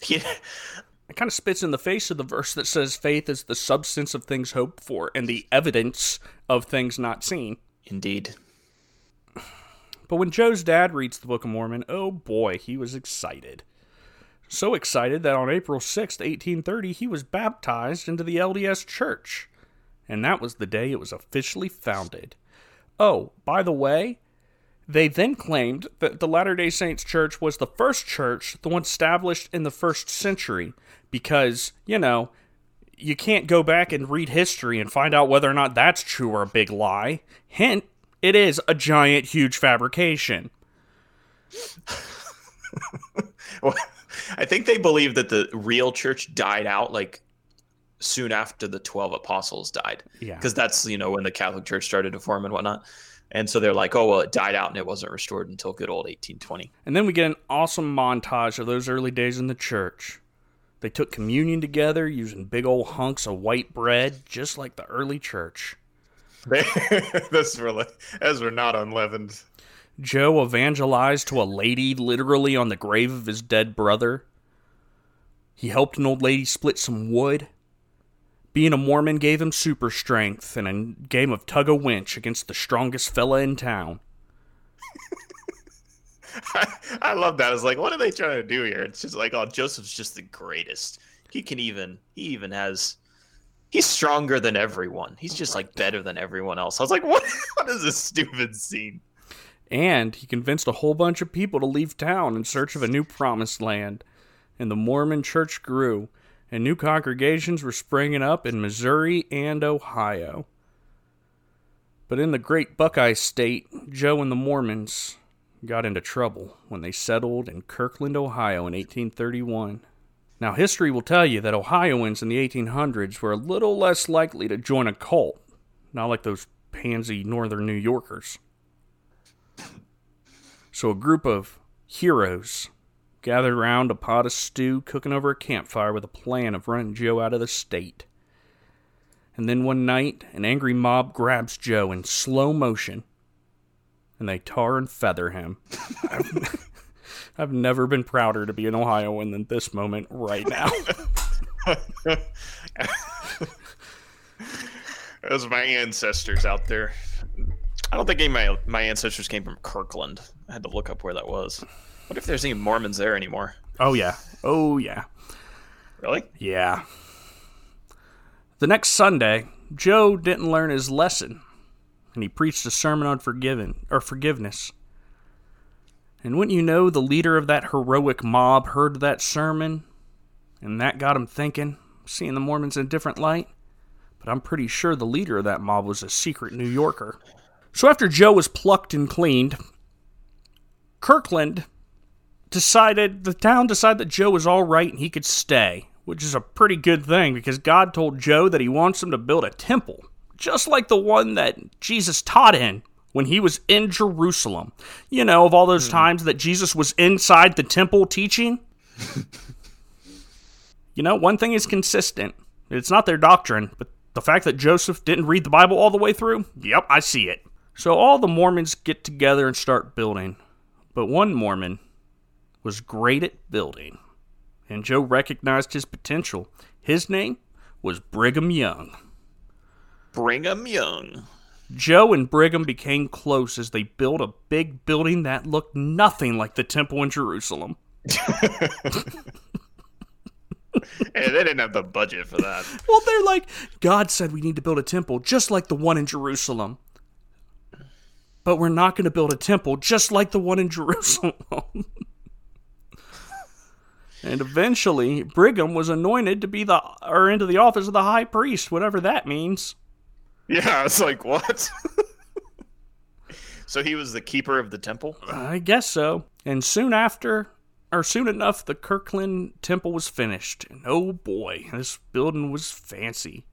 yeah, It kind of spits in the face of the verse that says faith is the substance of things hoped for and the evidence of things not seen. indeed. But when Joe's dad reads the Book of Mormon, oh boy, he was excited. So excited that on April 6th, 1830, he was baptized into the LDS Church. And that was the day it was officially founded. Oh, by the way, they then claimed that the Latter day Saints Church was the first church, the one established in the first century, because, you know, you can't go back and read history and find out whether or not that's true or a big lie. Hint, it is a giant, huge fabrication. Well, I think they believe that the real church died out like soon after the 12 apostles died. Yeah. Because that's, you know, when the Catholic Church started to form and whatnot. And so they're like, oh, well, it died out and it wasn't restored until good old 1820. And then we get an awesome montage of those early days in the church. They took communion together using big old hunks of white bread, just like the early church. that's really, as we're not unleavened. Joe evangelized to a lady literally on the grave of his dead brother. He helped an old lady split some wood. Being a Mormon gave him super strength in a game of tug a winch against the strongest fella in town. I love that. It's like, what are they trying to do here? It's just like, oh, Joseph's just the greatest. He can even, he even has, he's stronger than everyone. He's just like better than everyone else. I was like, what? What is this stupid scene? And he convinced a whole bunch of people to leave town in search of a new promised land. And the Mormon church grew, and new congregations were springing up in Missouri and Ohio. But in the great Buckeye State, Joe and the Mormons got into trouble when they settled in Kirkland, Ohio in 1831. Now, history will tell you that Ohioans in the 1800s were a little less likely to join a cult, not like those pansy northern New Yorkers. So a group of heroes gathered round a pot of stew cooking over a campfire with a plan of running Joe out of the state. And then one night, an angry mob grabs Joe in slow motion and they tar and feather him. I've, never been prouder to be an Ohioan than this moment right now. Those are my ancestors out there. I don't think any of my, my ancestors came from Kirkland. I had to look up where that was. What if there's any Mormons there anymore? Oh, yeah. Oh, yeah. Really? Yeah. The next Sunday, Joe didn't learn his lesson, and he preached a sermon on forgiving or forgiveness. And wouldn't you know, the leader of that heroic mob heard that sermon, and that got him thinking, seeing the Mormons in a different light. But I'm pretty sure the leader of that mob was a secret New Yorker. So after Joe was plucked and cleaned, Kirkland decided the town decided that Joe was all right and he could stay, which is a pretty good thing because God told Joe that he wants him to build a temple, just like the one that Jesus taught in when he was in Jerusalem. You know, of all those hmm. times that Jesus was inside the temple teaching. you know, one thing is consistent. It's not their doctrine, but the fact that Joseph didn't read the Bible all the way through, yep, I see it. So all the Mormons get together and start building. But one Mormon was great at building, and Joe recognized his potential. His name was Brigham Young. Brigham Young. Joe and Brigham became close as they built a big building that looked nothing like the temple in Jerusalem. Hey, they didn't have the budget for that. Well, they're like, God said we need to build a temple just like the one in Jerusalem. But we're not going to build a temple just like the one in Jerusalem. and eventually, Brigham was anointed to be the or into the office of the high priest, whatever that means. Yeah, it's like what? so he was the keeper of the temple. I guess so. And soon after, or soon enough, the Kirkland Temple was finished. And oh boy, this building was fancy.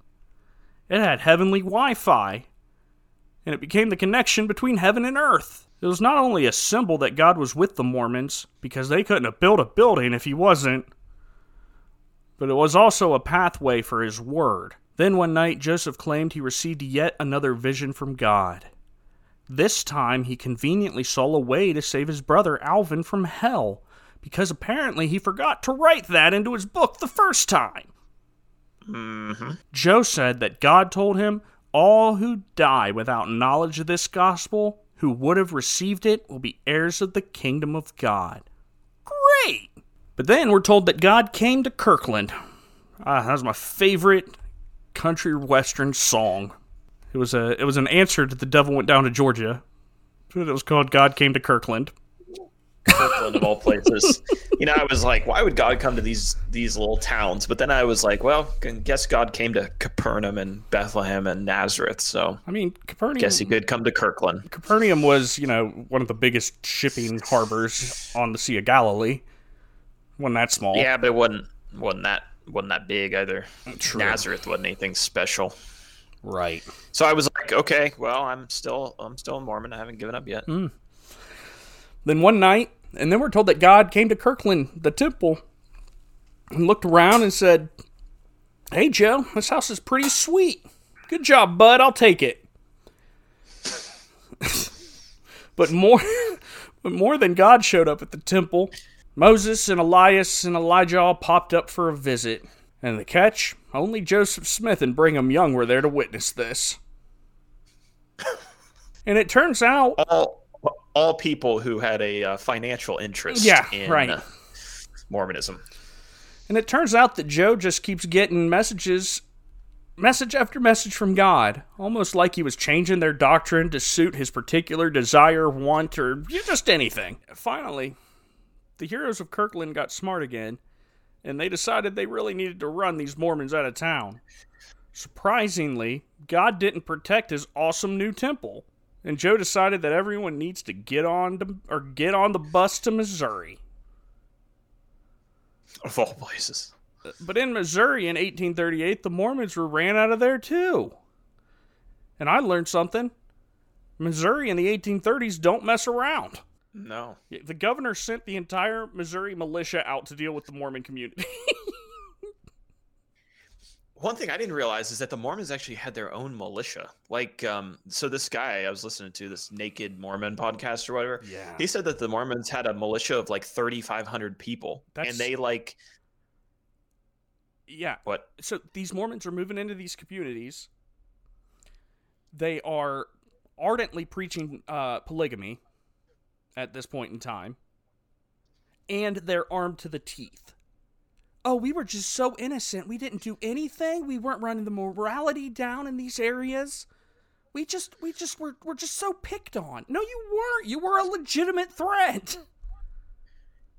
It had heavenly Wi Fi, and it became the connection between heaven and earth. It was not only a symbol that God was with the Mormons, because they couldn't have built a building if He wasn't, but it was also a pathway for His Word. Then one night, Joseph claimed he received yet another vision from God. This time, he conveniently saw a way to save his brother Alvin from hell, because apparently he forgot to write that into his book the first time. Mm-hmm. Joe said that God told him, All who die without knowledge of this gospel, who would have received it, will be heirs of the kingdom of God. Great! But then we're told that God came to Kirkland. Ah, that was my favorite country western song. It was a it was an answer to the devil went down to Georgia. It was called God Came to Kirkland. Kirkland of all places. you know, I was like, why would God come to these these little towns? But then I was like, well, I guess God came to Capernaum and Bethlehem and Nazareth, so I mean, Capernaum. guess he could come to Kirkland. Capernaum was, you know, one of the biggest shipping harbors on the Sea of Galilee. wasn't that small. Yeah, but it wasn't wasn't that wasn't that big either. True. Nazareth wasn't anything special. Right. So I was like, okay, well, I'm still I'm still a Mormon. I haven't given up yet. Hmm. Then one night, and then we're told that God came to Kirkland, the temple, and looked around and said, Hey, Joe, this house is pretty sweet. Good job, bud. I'll take it. but more, but more than God showed up at the temple, Moses and Elias and Elijah all popped up for a visit. And the catch? Only Joseph Smith and Brigham Young were there to witness this. and it turns out All all people who had a uh, financial interest Yeah, in right. uh, Mormonism. And it turns out that Joe just keeps getting messages, message after message from God, almost like he was changing their doctrine to suit his particular desire, want, or just anything. Finally, the heroes of Kirkland got smart again, and they decided they really needed to run these Mormons out of town. Surprisingly, God didn't protect his awesome new temple, and Joe decided that everyone needs to get on to, or get on the bus to Missouri. Of all places. But in Missouri in 1838, the Mormons were ran out of there too. And I learned something. Missouri in the 1830s don't mess around. No. The governor sent the entire Missouri militia out to deal with the Mormon community. One thing I didn't realize is that the Mormons actually had their own militia. Like, um, so this guy I was listening to, this Naked Mormon podcast or whatever, yeah. he said that the Mormons had a militia of like 3,500 people. That's- And they like, Yeah. what? So these Mormons are moving into these communities. They are ardently preaching uh, polygamy at this point in time. And they're armed to the teeth. Oh, we were just so innocent. We didn't do anything. We weren't running the morality down in these areas. We just we just were we're just so picked on. No, you weren't. You were a legitimate threat.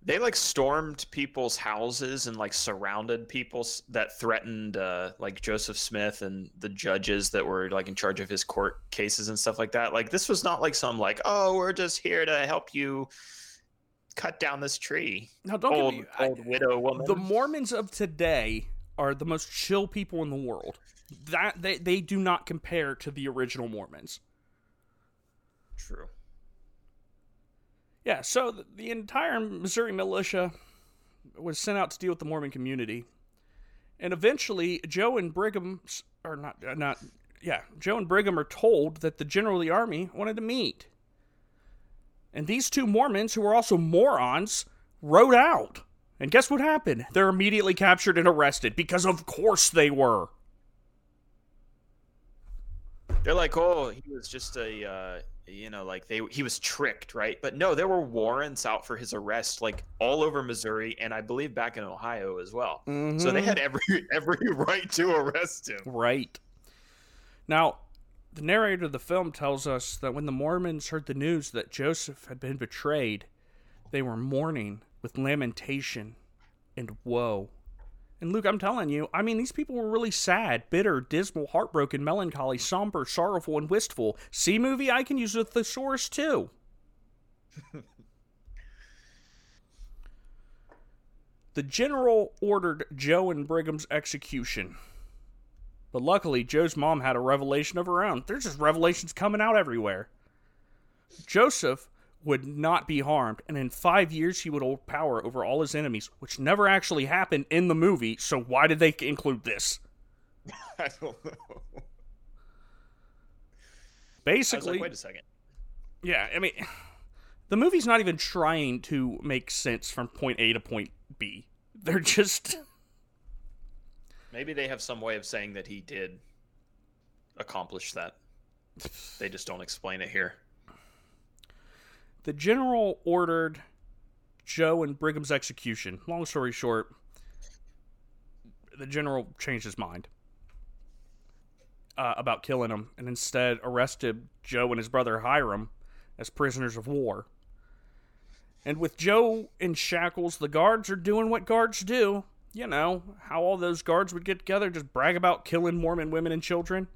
They like stormed people's houses and like surrounded people that threatened uh, like Joseph Smith and the judges that were like in charge of his court cases and stuff like that. Like this was not like some like oh we're just here to help you cut down this tree. Now don't old get me I- old widow woman. the Mormons of today are the most chill people in the world. That they, they do not compare to the original Mormons. True. Yeah, so the, the entire Missouri militia was sent out to deal with the Mormon community. And eventually Joe and Brigham or not uh, not yeah, Joe and Brigham are told that the general of the army wanted to meet. And these two Mormons who were also morons rode out. And guess what happened? They're immediately captured and arrested because of course they were. They're like, oh, he was just a, uh, you know, like they he was tricked, right? But no, there were warrants out for his arrest, like all over Missouri, and I believe back in Ohio as well. So they had every every right to arrest him. Right. Now, the narrator of the film tells us that when the Mormons heard the news that Joseph had been betrayed, they were mourning with lamentation and woe. And Luke, I'm telling you, I mean, these people were really sad, bitter, dismal, heartbroken, melancholy, somber, sorrowful, and wistful. See movie I can use a thesaurus too. the general ordered Joe and Brigham's execution. But luckily, Joe's mom had a revelation of her own. There's just revelations coming out everywhere. Joseph would not be harmed, and in five years, he would hold power over all his enemies, which never actually happened in the movie, so why did they include this? I don't know. Basically, like, wait a second. yeah, I mean, the movie's not even trying to make sense from point A to point B. They're just. Maybe they have some way of saying that he did accomplish that. They just don't explain it here. The general ordered Joe and Brigham's execution. Long story short, the general changed his mind uh, about killing him and instead arrested Joe and his brother Hyrum as prisoners of war. And with Joe in shackles, the guards are doing what guards do. You know, how all those guards would get together, just brag about killing Mormon women and children.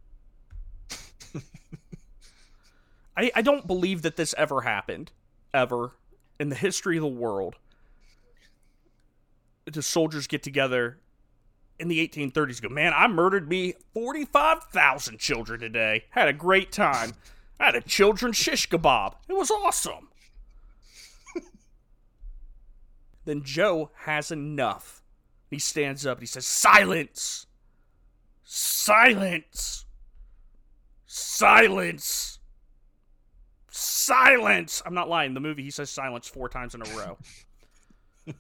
I, I don't believe that this ever happened, ever, in the history of the world. The soldiers get together in the 1830s go, man, I murdered me 45,000 children today. Had a great time. I had a children's shish kebab. It was awesome. then Joe has enough. He stands up and he says, Silence! Silence! Silence! Silence! I'm not lying. The movie, he says silence four times in a row.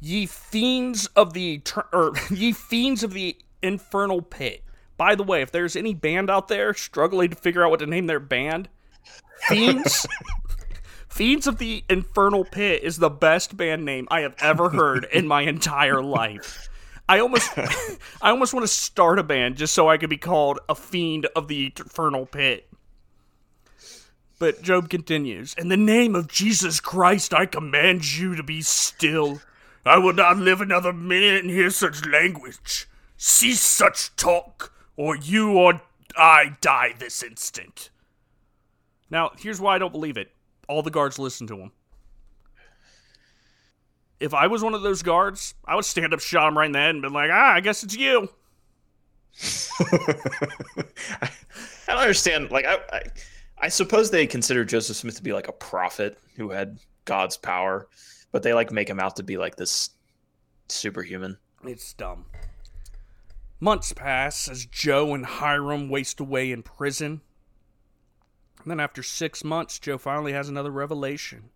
ye fiends of the etern- or ye fiends of the infernal pit. By the way, if there's any band out there struggling to figure out what to name their band, Fiends Fiends of the Infernal Pit is the best band name I have ever heard in my entire life. I almost I almost want to start a band just so I could be called a fiend of the infernal pit. But Job continues, In the name of Jesus Christ, I command you to be still. I will not live another minute and hear such language. Cease such talk, or you or I die this instant. Now, here's why I don't believe it. All the guards listen to him. If I was one of those guards, I would stand up, shot him right in the head, and be like, ah, I guess it's you. I don't understand. Like, I, I, I suppose they consider Joseph Smith to be like a prophet who had God's power, but they like make him out to be like this superhuman. It's dumb. Months pass as Joe and Hyrum waste away in prison. And then, after six months, Joe finally has another revelation.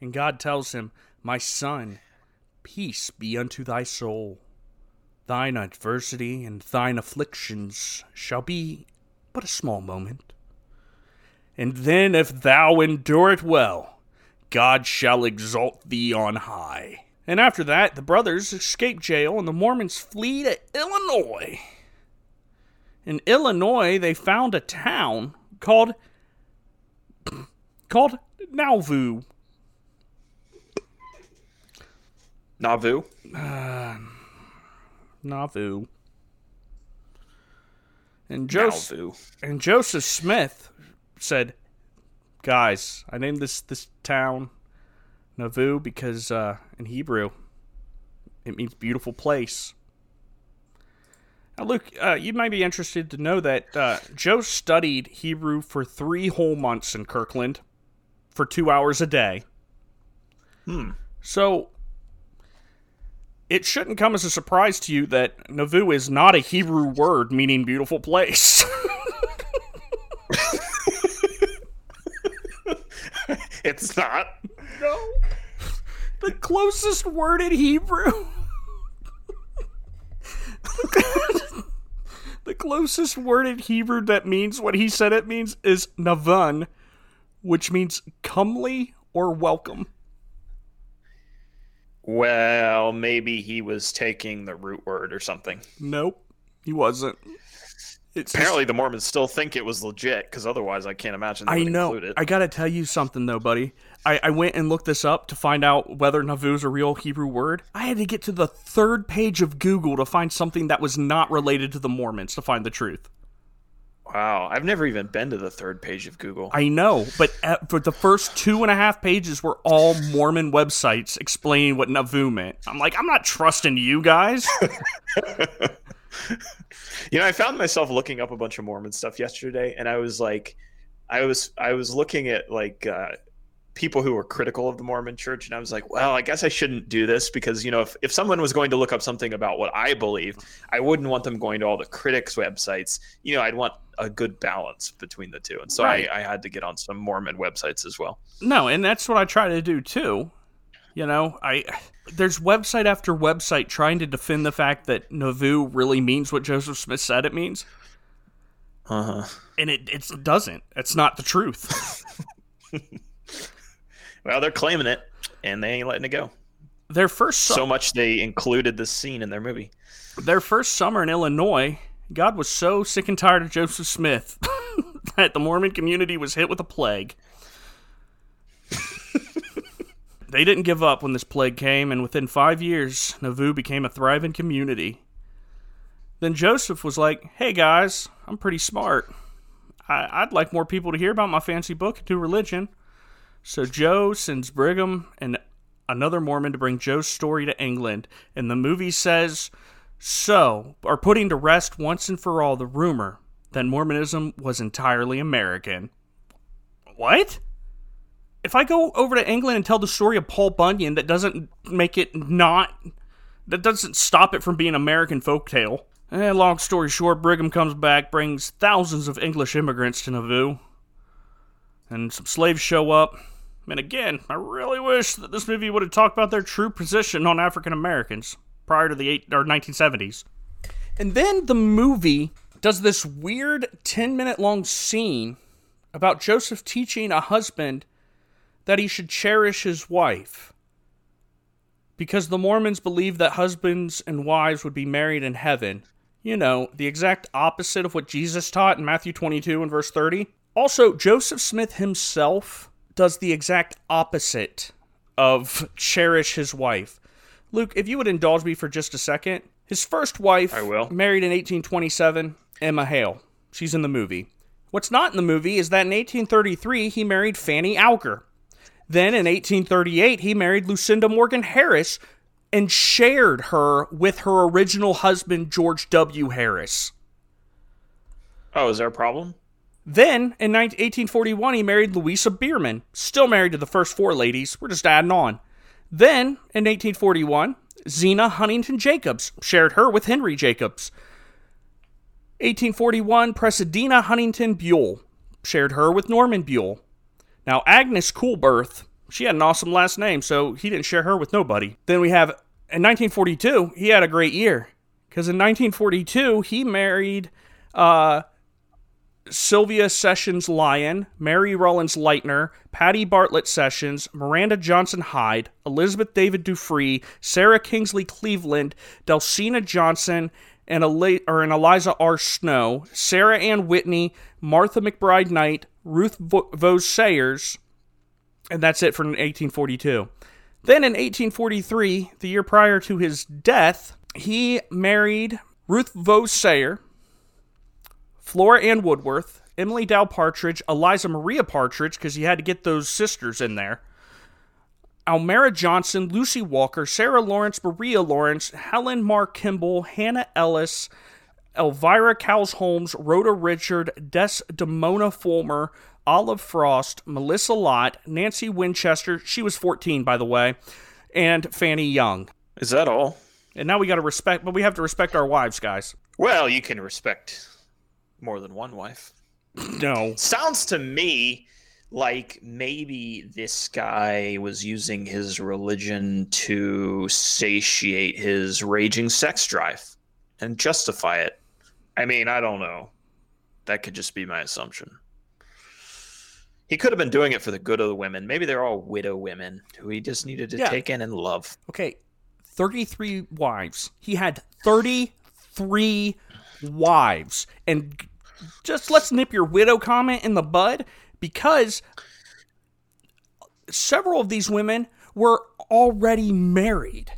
And God tells him, My son, peace be unto thy soul. Thine adversity and thine afflictions shall be but a small moment. And then, if thou endure it well, God shall exalt thee on high. And after that, the brothers escape jail and the Mormons flee to Illinois. In Illinois, they found a town called called Nauvoo. Nauvoo. Nauvoo. And Joseph Nauvoo. and Joseph Smith said, "Guys, I named this this town Nauvoo because uh, in Hebrew it means beautiful place." Now, Luke, uh, you might be interested to know that uh, Joe studied Hebrew for three whole months in Kirkland, for two hours a day. Hmm. So it shouldn't come as a surprise to you that Nauvoo is not a Hebrew word meaning beautiful place. It's not. no. The closest word in Hebrew. the closest word in Hebrew that means what he said it means is navun, which means comely or welcome. Well, maybe he was taking the root word or something. Nope, he wasn't. It's just- Apparently, the Mormons still think it was legit, because otherwise, I can't imagine they I would know. include it. I gotta tell you something though, buddy. I, I went and looked this up to find out whether Nauvoo is a real Hebrew word. I had to get to the third page of Google to find something that was not related to the Mormons to find the truth. Wow, I've never even been to the third page of Google. I know, but at, for the first two and a half pages were all Mormon websites explaining what Nauvoo meant. I'm like, I'm not trusting you guys. You know, I found myself looking up a bunch of Mormon stuff yesterday, and I was like, I was I was looking at like uh, people who were critical of the Mormon Church, and I was like, well, I guess I shouldn't do this because you know, if if someone was going to look up something about what I believe, I wouldn't want them going to all the critics' websites. You know, I'd want a good balance between the two, and so Right. I, I had to get on some Mormon websites as well. No, and that's what I try to do too. You know, I there's website after website trying to defend the fact that Nauvoo really means what Joseph Smith said it means, Uh huh. and it it doesn't. It's not the truth. Well, they're claiming it, and they ain't letting it go. their first su- So much they included this scene in their movie. their first summer in Illinois, God was so sick and tired of Joseph Smith that the Mormon community was hit with a plague. they didn't give up when this plague came, and within five years, Nauvoo became a thriving community. Then Joseph was like, Hey guys, I'm pretty smart. I- I'd like more people to hear about my fancy book and do religion. So Joe sends Brigham and another Mormon to bring Joe's story to England, and the movie says so, are putting to rest once and for all the rumor that Mormonism was entirely American. What? If I go over to England and tell the story of Paul Bunyan, that doesn't make it not. That doesn't stop it from being American folktale. Eh, long story short, Brigham comes back, brings thousands of English immigrants to Nauvoo, and some slaves show up. And again, I really wish that this movie would have talked about their true position on African Americans prior to the eight or 1970s. And then the movie does this weird 10 minute long scene about Joseph teaching a husband that he should cherish his wife. Because the Mormons believe that husbands and wives would be married in heaven. You know, the exact opposite of what Jesus taught in Matthew 22 and verse 30. Also, Joseph Smith himself does the exact opposite of cherish his wife. Luke, if you would indulge me for just a second. His first wife, I will. married in 1827, Emma Hale. She's in the movie. What's not in the movie is that in 1833 he married Fanny Alger. Then in 1838 he married Lucinda Morgan Harris and shared her with her original husband George W. Harris. Oh, is there a problem? Then, in 1841, he married Louisa Beaman, still married to the first four ladies. We're just adding on. Then, in 1841, Zina Huntington Jacobs shared her with Henry Jacobs. 1841, Prescindia Huntington Buell shared her with Norman Buell. Now, Agnes Coolbrith, she had an awesome last name, so he didn't share her with nobody. Then we have, in 1942, he had a great year. Because in 1942, he married uh, Sylvia Sessions Lyon, Mary Rollins Lightner, Patty Bartlett Sessions, Marinda Johnson Hyde, Elizabeth Davis Durfee, Sarah Kingsley Cleveland, Delcena Johnson, and, Eli- or and Eliza R. Snow, Sarah Ann Whitney, Martha McBride Knight, Ruth Vo- Vose Sayers, and that's it for 1842. Then in 1843, the year prior to his death, he married Ruth Vose Sayer, Flora Ann Woodworth, Emily Dow Partridge, Eliza Maria Partridge, because he had to get those sisters in there. Almera Johnson, Lucy Walker, Sarah Lawrence, Maria Lawrence, Helen Mark Kimball, Hannah Ellis, Elvira Cowles Holmes, Rhoda Richard, Des Demona Fulmer, Olive Frost, Melissa Lott, Nancy Winchester, she was 14 by the way, and Fanny Young. Is that all? And now we got to respect, but we have to respect our wives, guys. Well, you can respect more than one wife. No. Sounds to me like maybe this guy was using his religion to satiate his raging sex drive and justify it. I mean, I don't know. That could just be my assumption. He could have been doing it for the good of the women. Maybe they're all widow women who he just needed to Yeah. take in and love. Okay, 33 wives. He had 33 wives. And just let's nip your widow comment in the bud because several of these women were already married.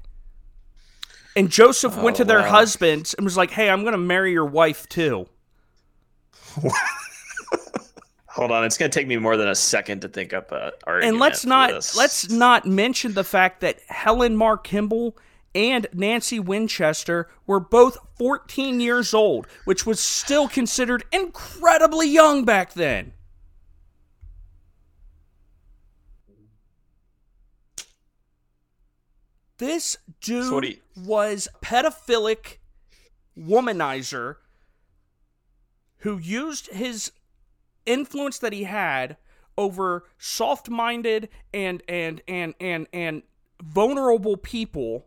And Joseph went Oh, to their wow. husbands and was like, "Hey, I'm going to marry your wife too." Hold on, it's going to take me more than a second to think up a argument. and let's not let's not mention the fact that Helen Mark Kimball and Nancy Winchester were both 14 years old, which was still considered incredibly young back then. This dude you- was pedophilic womanizer who used his influence that he had over soft-minded and and and and and vulnerable people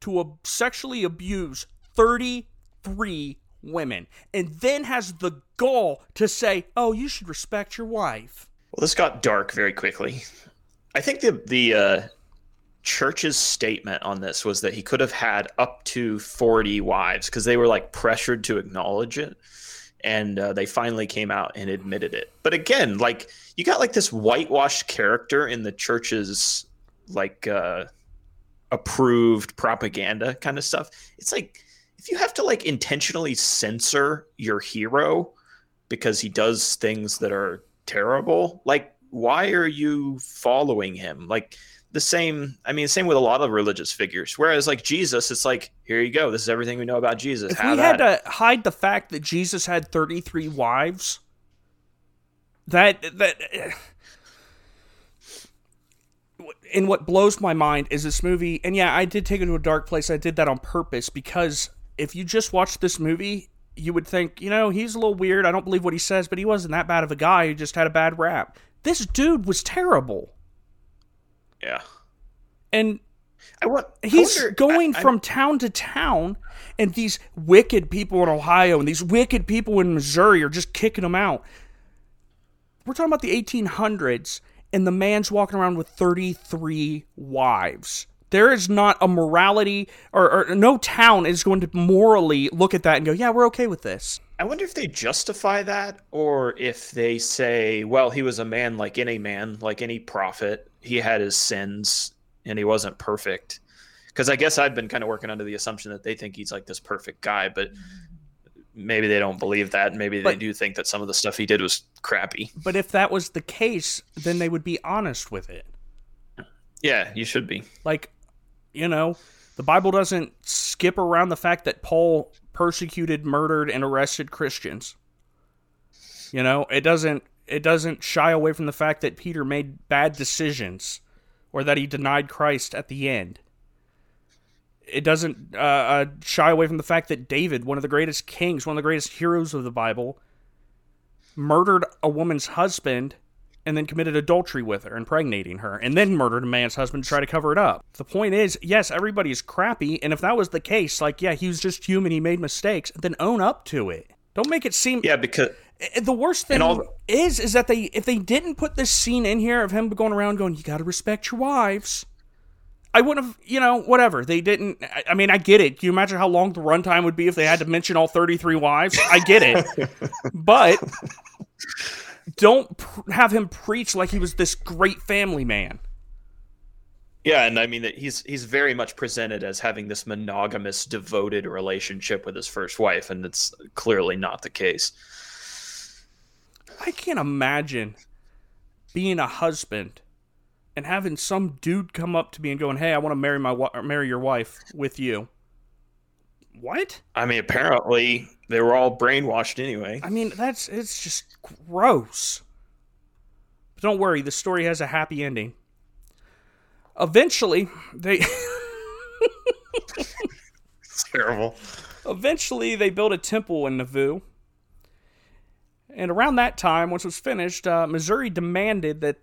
to ab- sexually abuse 33 women and then has the gall to say oh you should respect your wife Well, this got dark very quickly. I think the the uh, church's statement on this was that he could have had up to forty wives because they were like pressured to acknowledge it, and uh, they finally came out and admitted it. But again, like you got like this whitewashed character in the church's like uh, approved propaganda kind of stuff. It's like if you have to like intentionally censor your hero because he does things that are terrible like why are you following him like the same i mean same with a lot of religious figures whereas like jesus it's like here you go this is everything we know about jesus if Have we had it. to hide the fact that jesus had 33 wives that that and what blows my mind is this movie and yeah i did take it to a dark place. I did that on purpose because if you just watched this movie you would think you know he's a little weird. I don't believe what he says but he wasn't that bad of a guy who just had a bad rap. This dude was terrible. Yeah. I and want I he's wonder- going I- I- from town to town and these wicked people in ohio and these wicked people in missouri are just kicking him out. We're talking about the 1800s and the man's walking around with 33 wives there is not a morality or, or no town is going to morally look at that and go yeah we're okay with this I wonder if they justify that or if they say, well, he was a man like any man, like any prophet. He had his sins and he wasn't perfect. Because I guess I've been kind of working under the assumption that they think he's like this perfect guy, but maybe they don't believe that. Maybe they do think that some of the stuff he did was crappy. but if that was the case then they would be honest with it Yeah, you should be. Like, you know, the Bible doesn't skip around the fact that Paul persecuted, murdered, and arrested Christians. You know, it doesn't it doesn't shy away from the fact that Peter made bad decisions or that he denied Christ at the end. It doesn't uh, uh, shy away from the fact that David, one of the greatest kings, one of the greatest heroes of the Bible, murdered a woman's husband and then committed adultery with her, impregnating her, and then murdered a man's husband to try to cover it up. The point is, yes, everybody is crappy, and if that was the case, like, yeah, he was just human, he made mistakes, then own up to it. Don't make it seem. Yeah, because The worst thing all- is, is that they, if they didn't put this scene in here of him going around going, "You got to respect your wives," I wouldn't have, you know, whatever. They didn't. I, I mean, I get it. Can you imagine how long the runtime would be if they had to mention all thirty-three wives? I get it, but don't pr- have him preach like he was this great family man. Yeah, and I mean that he's he's very much presented as having this monogamous, devoted relationship with his first wife, and it's clearly not the case. I can't imagine being a husband and having some dude come up to me and going, "Hey, I want to marry my wi- marry your wife with you." What? I mean, apparently they were all brainwashed anyway. I mean, that's it's just gross. But don't worry, the story has a happy ending. Eventually, they It's terrible. eventually they built a temple in Nauvoo. And around that time, once it was finished, uh, Missouri demanded that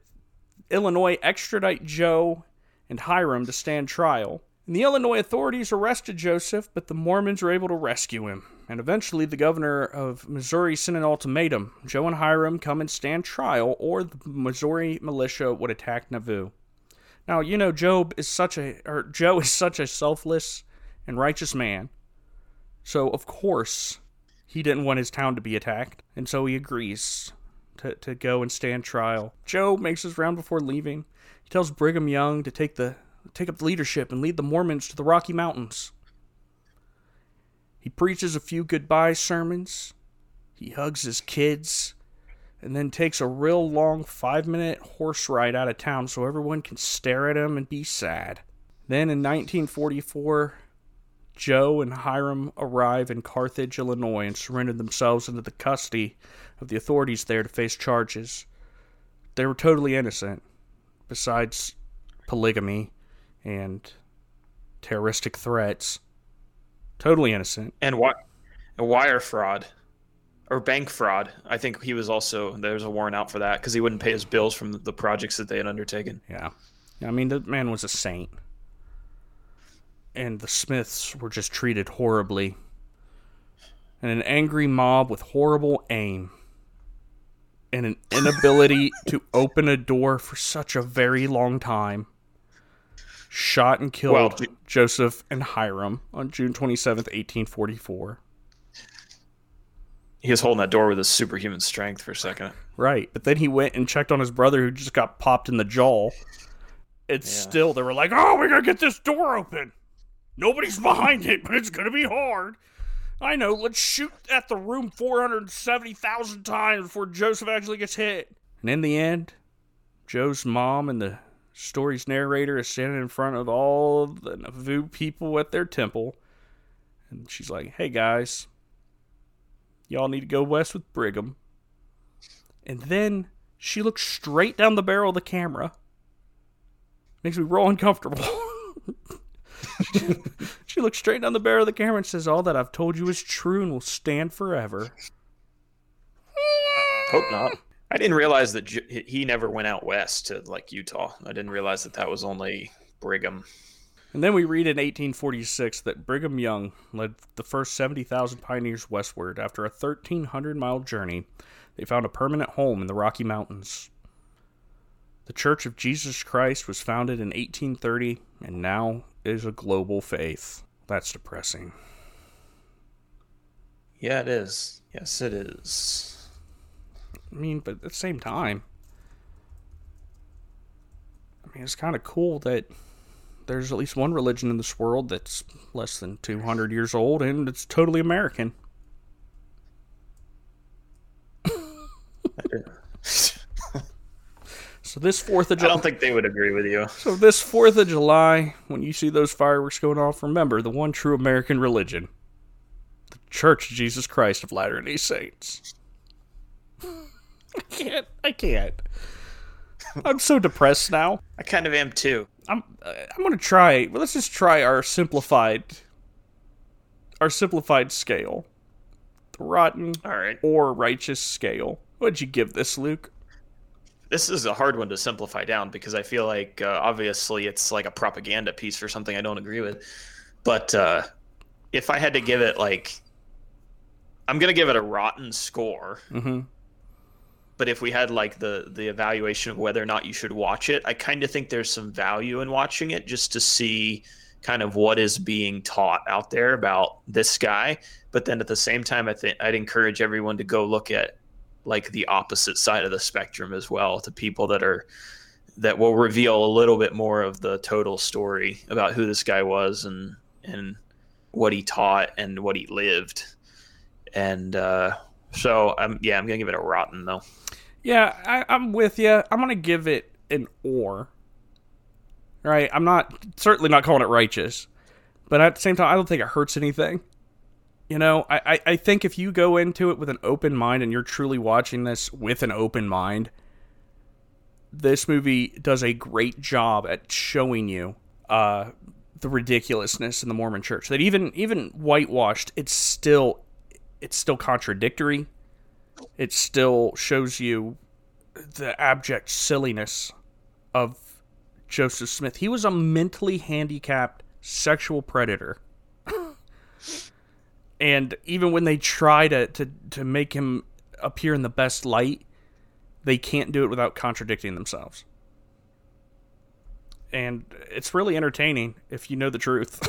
Illinois extradite Joe and Hyrum to stand trial. And the Illinois authorities arrested Joseph, but the Mormons were able to rescue him. And eventually, the governor of Missouri sent an ultimatum Joe and Hyrum come and stand trial, or the Missouri militia would attack Nauvoo. Now, you know, Job is such a, or Joe is such a selfless and righteous man. So, of course, he didn't want his town to be attacked, and so he agrees to, to go and stand trial. Joe makes his round before leaving. He tells Brigham Young to take the take up the leadership and lead the Mormons to the Rocky Mountains. He preaches a few goodbye sermons. He hugs his kids and then takes a real long 5-minute horse ride out of town so everyone can stare at him and be sad. Then in 1944, Joe and Hyrum arrive in Carthage, Illinois, and surrender themselves into the custody of the authorities there to face charges. They were totally innocent, besides polygamy and terroristic threats. Totally innocent. And wi- wire fraud or bank fraud. I think he was also there's a warrant out for that because he wouldn't pay his bills from the projects that they had undertaken. Yeah. I mean, the man was a saint. And the Smiths were just treated horribly. And an angry mob with horrible aim. And an inability to open a door for such a very long time. Shot and killed Well, Joseph and Hyrum on June 27th, 1844. He was holding that door with his superhuman strength for a second. Right. But then he went and checked on his brother who just got popped in the jaw. It's Yeah. still, they were like, oh, we gotta get this door open. Nobody's behind it, but it's gonna be hard. I know, let's shoot at the room 470,000 times before Joseph actually gets hit. And in the end, Joe's mom and the story's narrator is standing in front of all of the Nauvoo people at their temple. And she's like, hey guys, y'all need to go west with Brigham. And then she looks straight down the barrel of the camera. Makes me real uncomfortable. she looks straight down the barrel of the camera and says, All that I've told you is true and will stand forever. Hope not. I didn't realize that J- he never went out west to like Utah. I didn't realize that that was only Brigham. And then we read in 1846 that Brigham Young led the first 70,000 pioneers westward. After a 1,300 mile journey, they found a permanent home in the Rocky Mountains. The Church of Jesus Christ was founded in 1830 and now is a global faith. That's depressing. Yeah, it is. Yes, it is. I mean, but at the same time, I mean, it's kind of cool that there's at least one religion in this world that's less than 200 years old and it's totally American. So this 4th of July, I don't think they would agree with you. so this 4th of July, when you see those fireworks going off, remember the one true American religion. The Church of Jesus Christ of Latter-day Saints. I can't. I can't. I'm so depressed now. I kind of am too. I'm. Uh, I'm gonna try. Well, let's just try our simplified. Our simplified scale. The rotten All right. or righteous scale. What'd you give this, Luke? This is a hard one to simplify down because I feel like uh, obviously it's like a propaganda piece for something I don't agree with. But uh, if I had to give it like, I'm gonna give it a rotten score. Mm-hmm. But if we had like the the evaluation of whether or not you should watch it, I kind of think there's some value in watching it just to see kind of what is being taught out there about this guy. But then at the same time, I think I'd encourage everyone to go look at like the opposite side of the spectrum as well to people that are that will reveal a little bit more of the total story about who this guy was and and what he taught and what he lived. And uh, so I'm yeah, I'm gonna give it a rotten though. Yeah, I, I'm with you. I'm gonna give it an or. Right, I'm not certainly not calling it righteous, but at the same time, I don't think it hurts anything. You know, I, I, think if you go into it with an open mind and you're truly watching this with an open mind, this movie does a great job at showing you uh, the ridiculousness in the Mormon Church. That even even whitewashed, it's still it's still contradictory. It still shows you the abject silliness of Joseph Smith. He was a mentally handicapped sexual predator. and even when they try to, to, to make him appear in the best light, they can't do it without contradicting themselves. And it's really entertaining if you know the truth.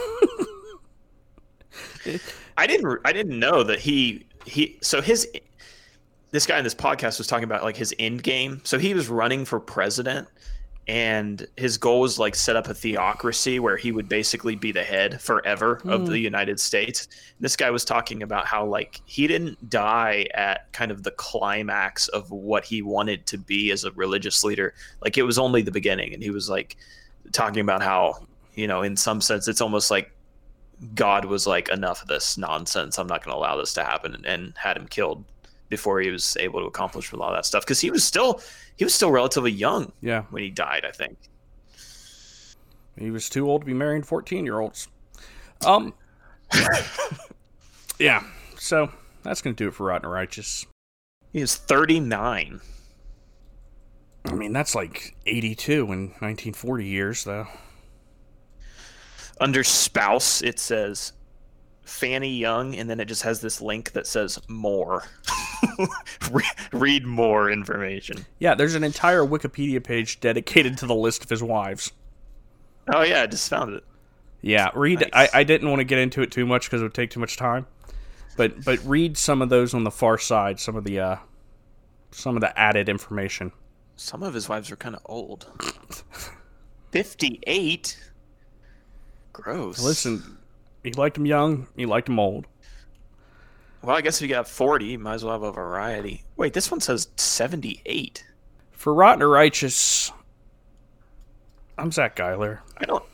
I didn't I didn't know that he he so his this guy in this podcast was talking about like his end game. So he was running for president and his goal was like set up a theocracy where he would basically be the head forever of hmm. the United States. This guy was talking about how like he didn't die at kind of the climax of what he wanted to be as a religious leader. Like it was only the beginning and he was like talking about how, you know, in some sense it's almost like God was like enough of this nonsense. I'm not going to allow this to happen and, and had him killed before he was able to accomplish a lot of that stuff because he was still he was still relatively young yeah. when he died i think He was too old to be marrying 14 year olds. Um, yeah, so that's going to do it for Rotten Righteous. he was 39 I mean, that's like 82 in 1940 years, though. under spouse it says fanny young and then it just has this link that says more read more information Yeah, there's an entire Wikipedia page dedicated to the list of his wives. oh yeah i just found it Yeah, read. Nice. I, I didn't want to get into it too much because it would take too much time, but but read some of those on the far side. Some of the uh, some of the added information. some of his wives are kind of old 58 gross Listen, he liked him young. He liked him old. Well, I guess if you got 40, you might as well have a variety. Wait, this one says 78. For Rotten or Righteous, I'm Zach Geiler. I don't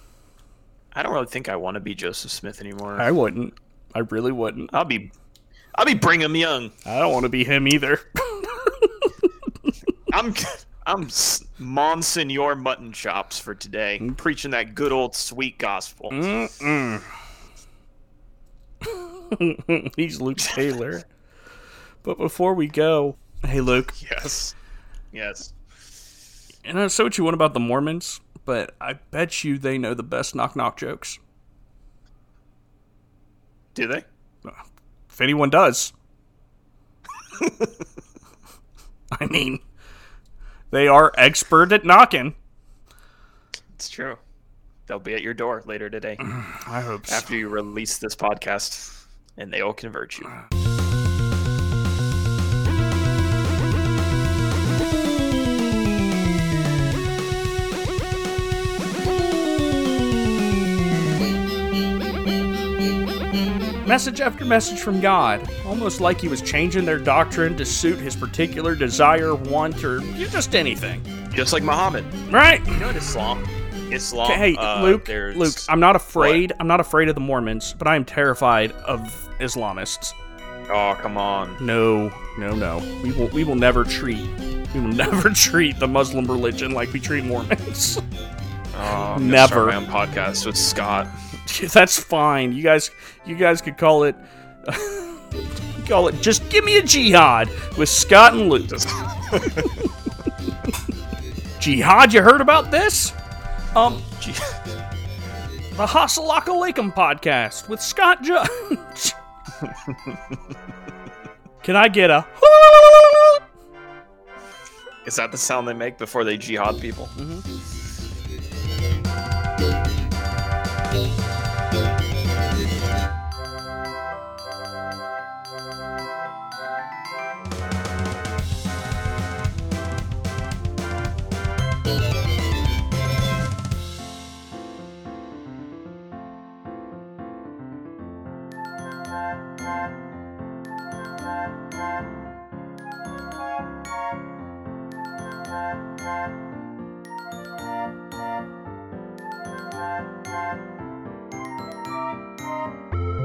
I don't really think I want to be Joseph Smith anymore. I wouldn't. I really wouldn't. I'll be I'll be Brigham Young. I don't want to be him either. I'm I'm Monsignor Mutton Chops for today, I'm preaching that good old sweet gospel. Mm-mm. He's Luke Taylor. But before we go, hey Luke, Yes. Yes. and I say what you want about the Mormons, but I bet you they know the best knock knock jokes. Do they? If anyone does. I mean, they are expert at knocking. It's true. They'll be at your door later today I hope so. after you release this podcast and they will convert you. Message after message from God, almost like he was changing their doctrine to suit his particular desire, want, or just anything. Just like Muhammad. Right? You know what Islam? Islam. Hey, uh, Luke, there's- Luke, I'm not afraid. I'm not afraid of the Mormons, but I am terrified of Islamists. Oh, come on. No, no, no. We will we will never treat we will never treat the Muslim religion like we treat Mormons. Oh, Never. Start my own podcast with Scott. That's fine. You guys you guys could call it call it just give me a jihad with Scott and Luke. Jihad, you heard about this? Um Gee- the Hassalaka Lakem podcast with Scott Judge. Can I get a Is that the sound they make before they jihad people? Thank you.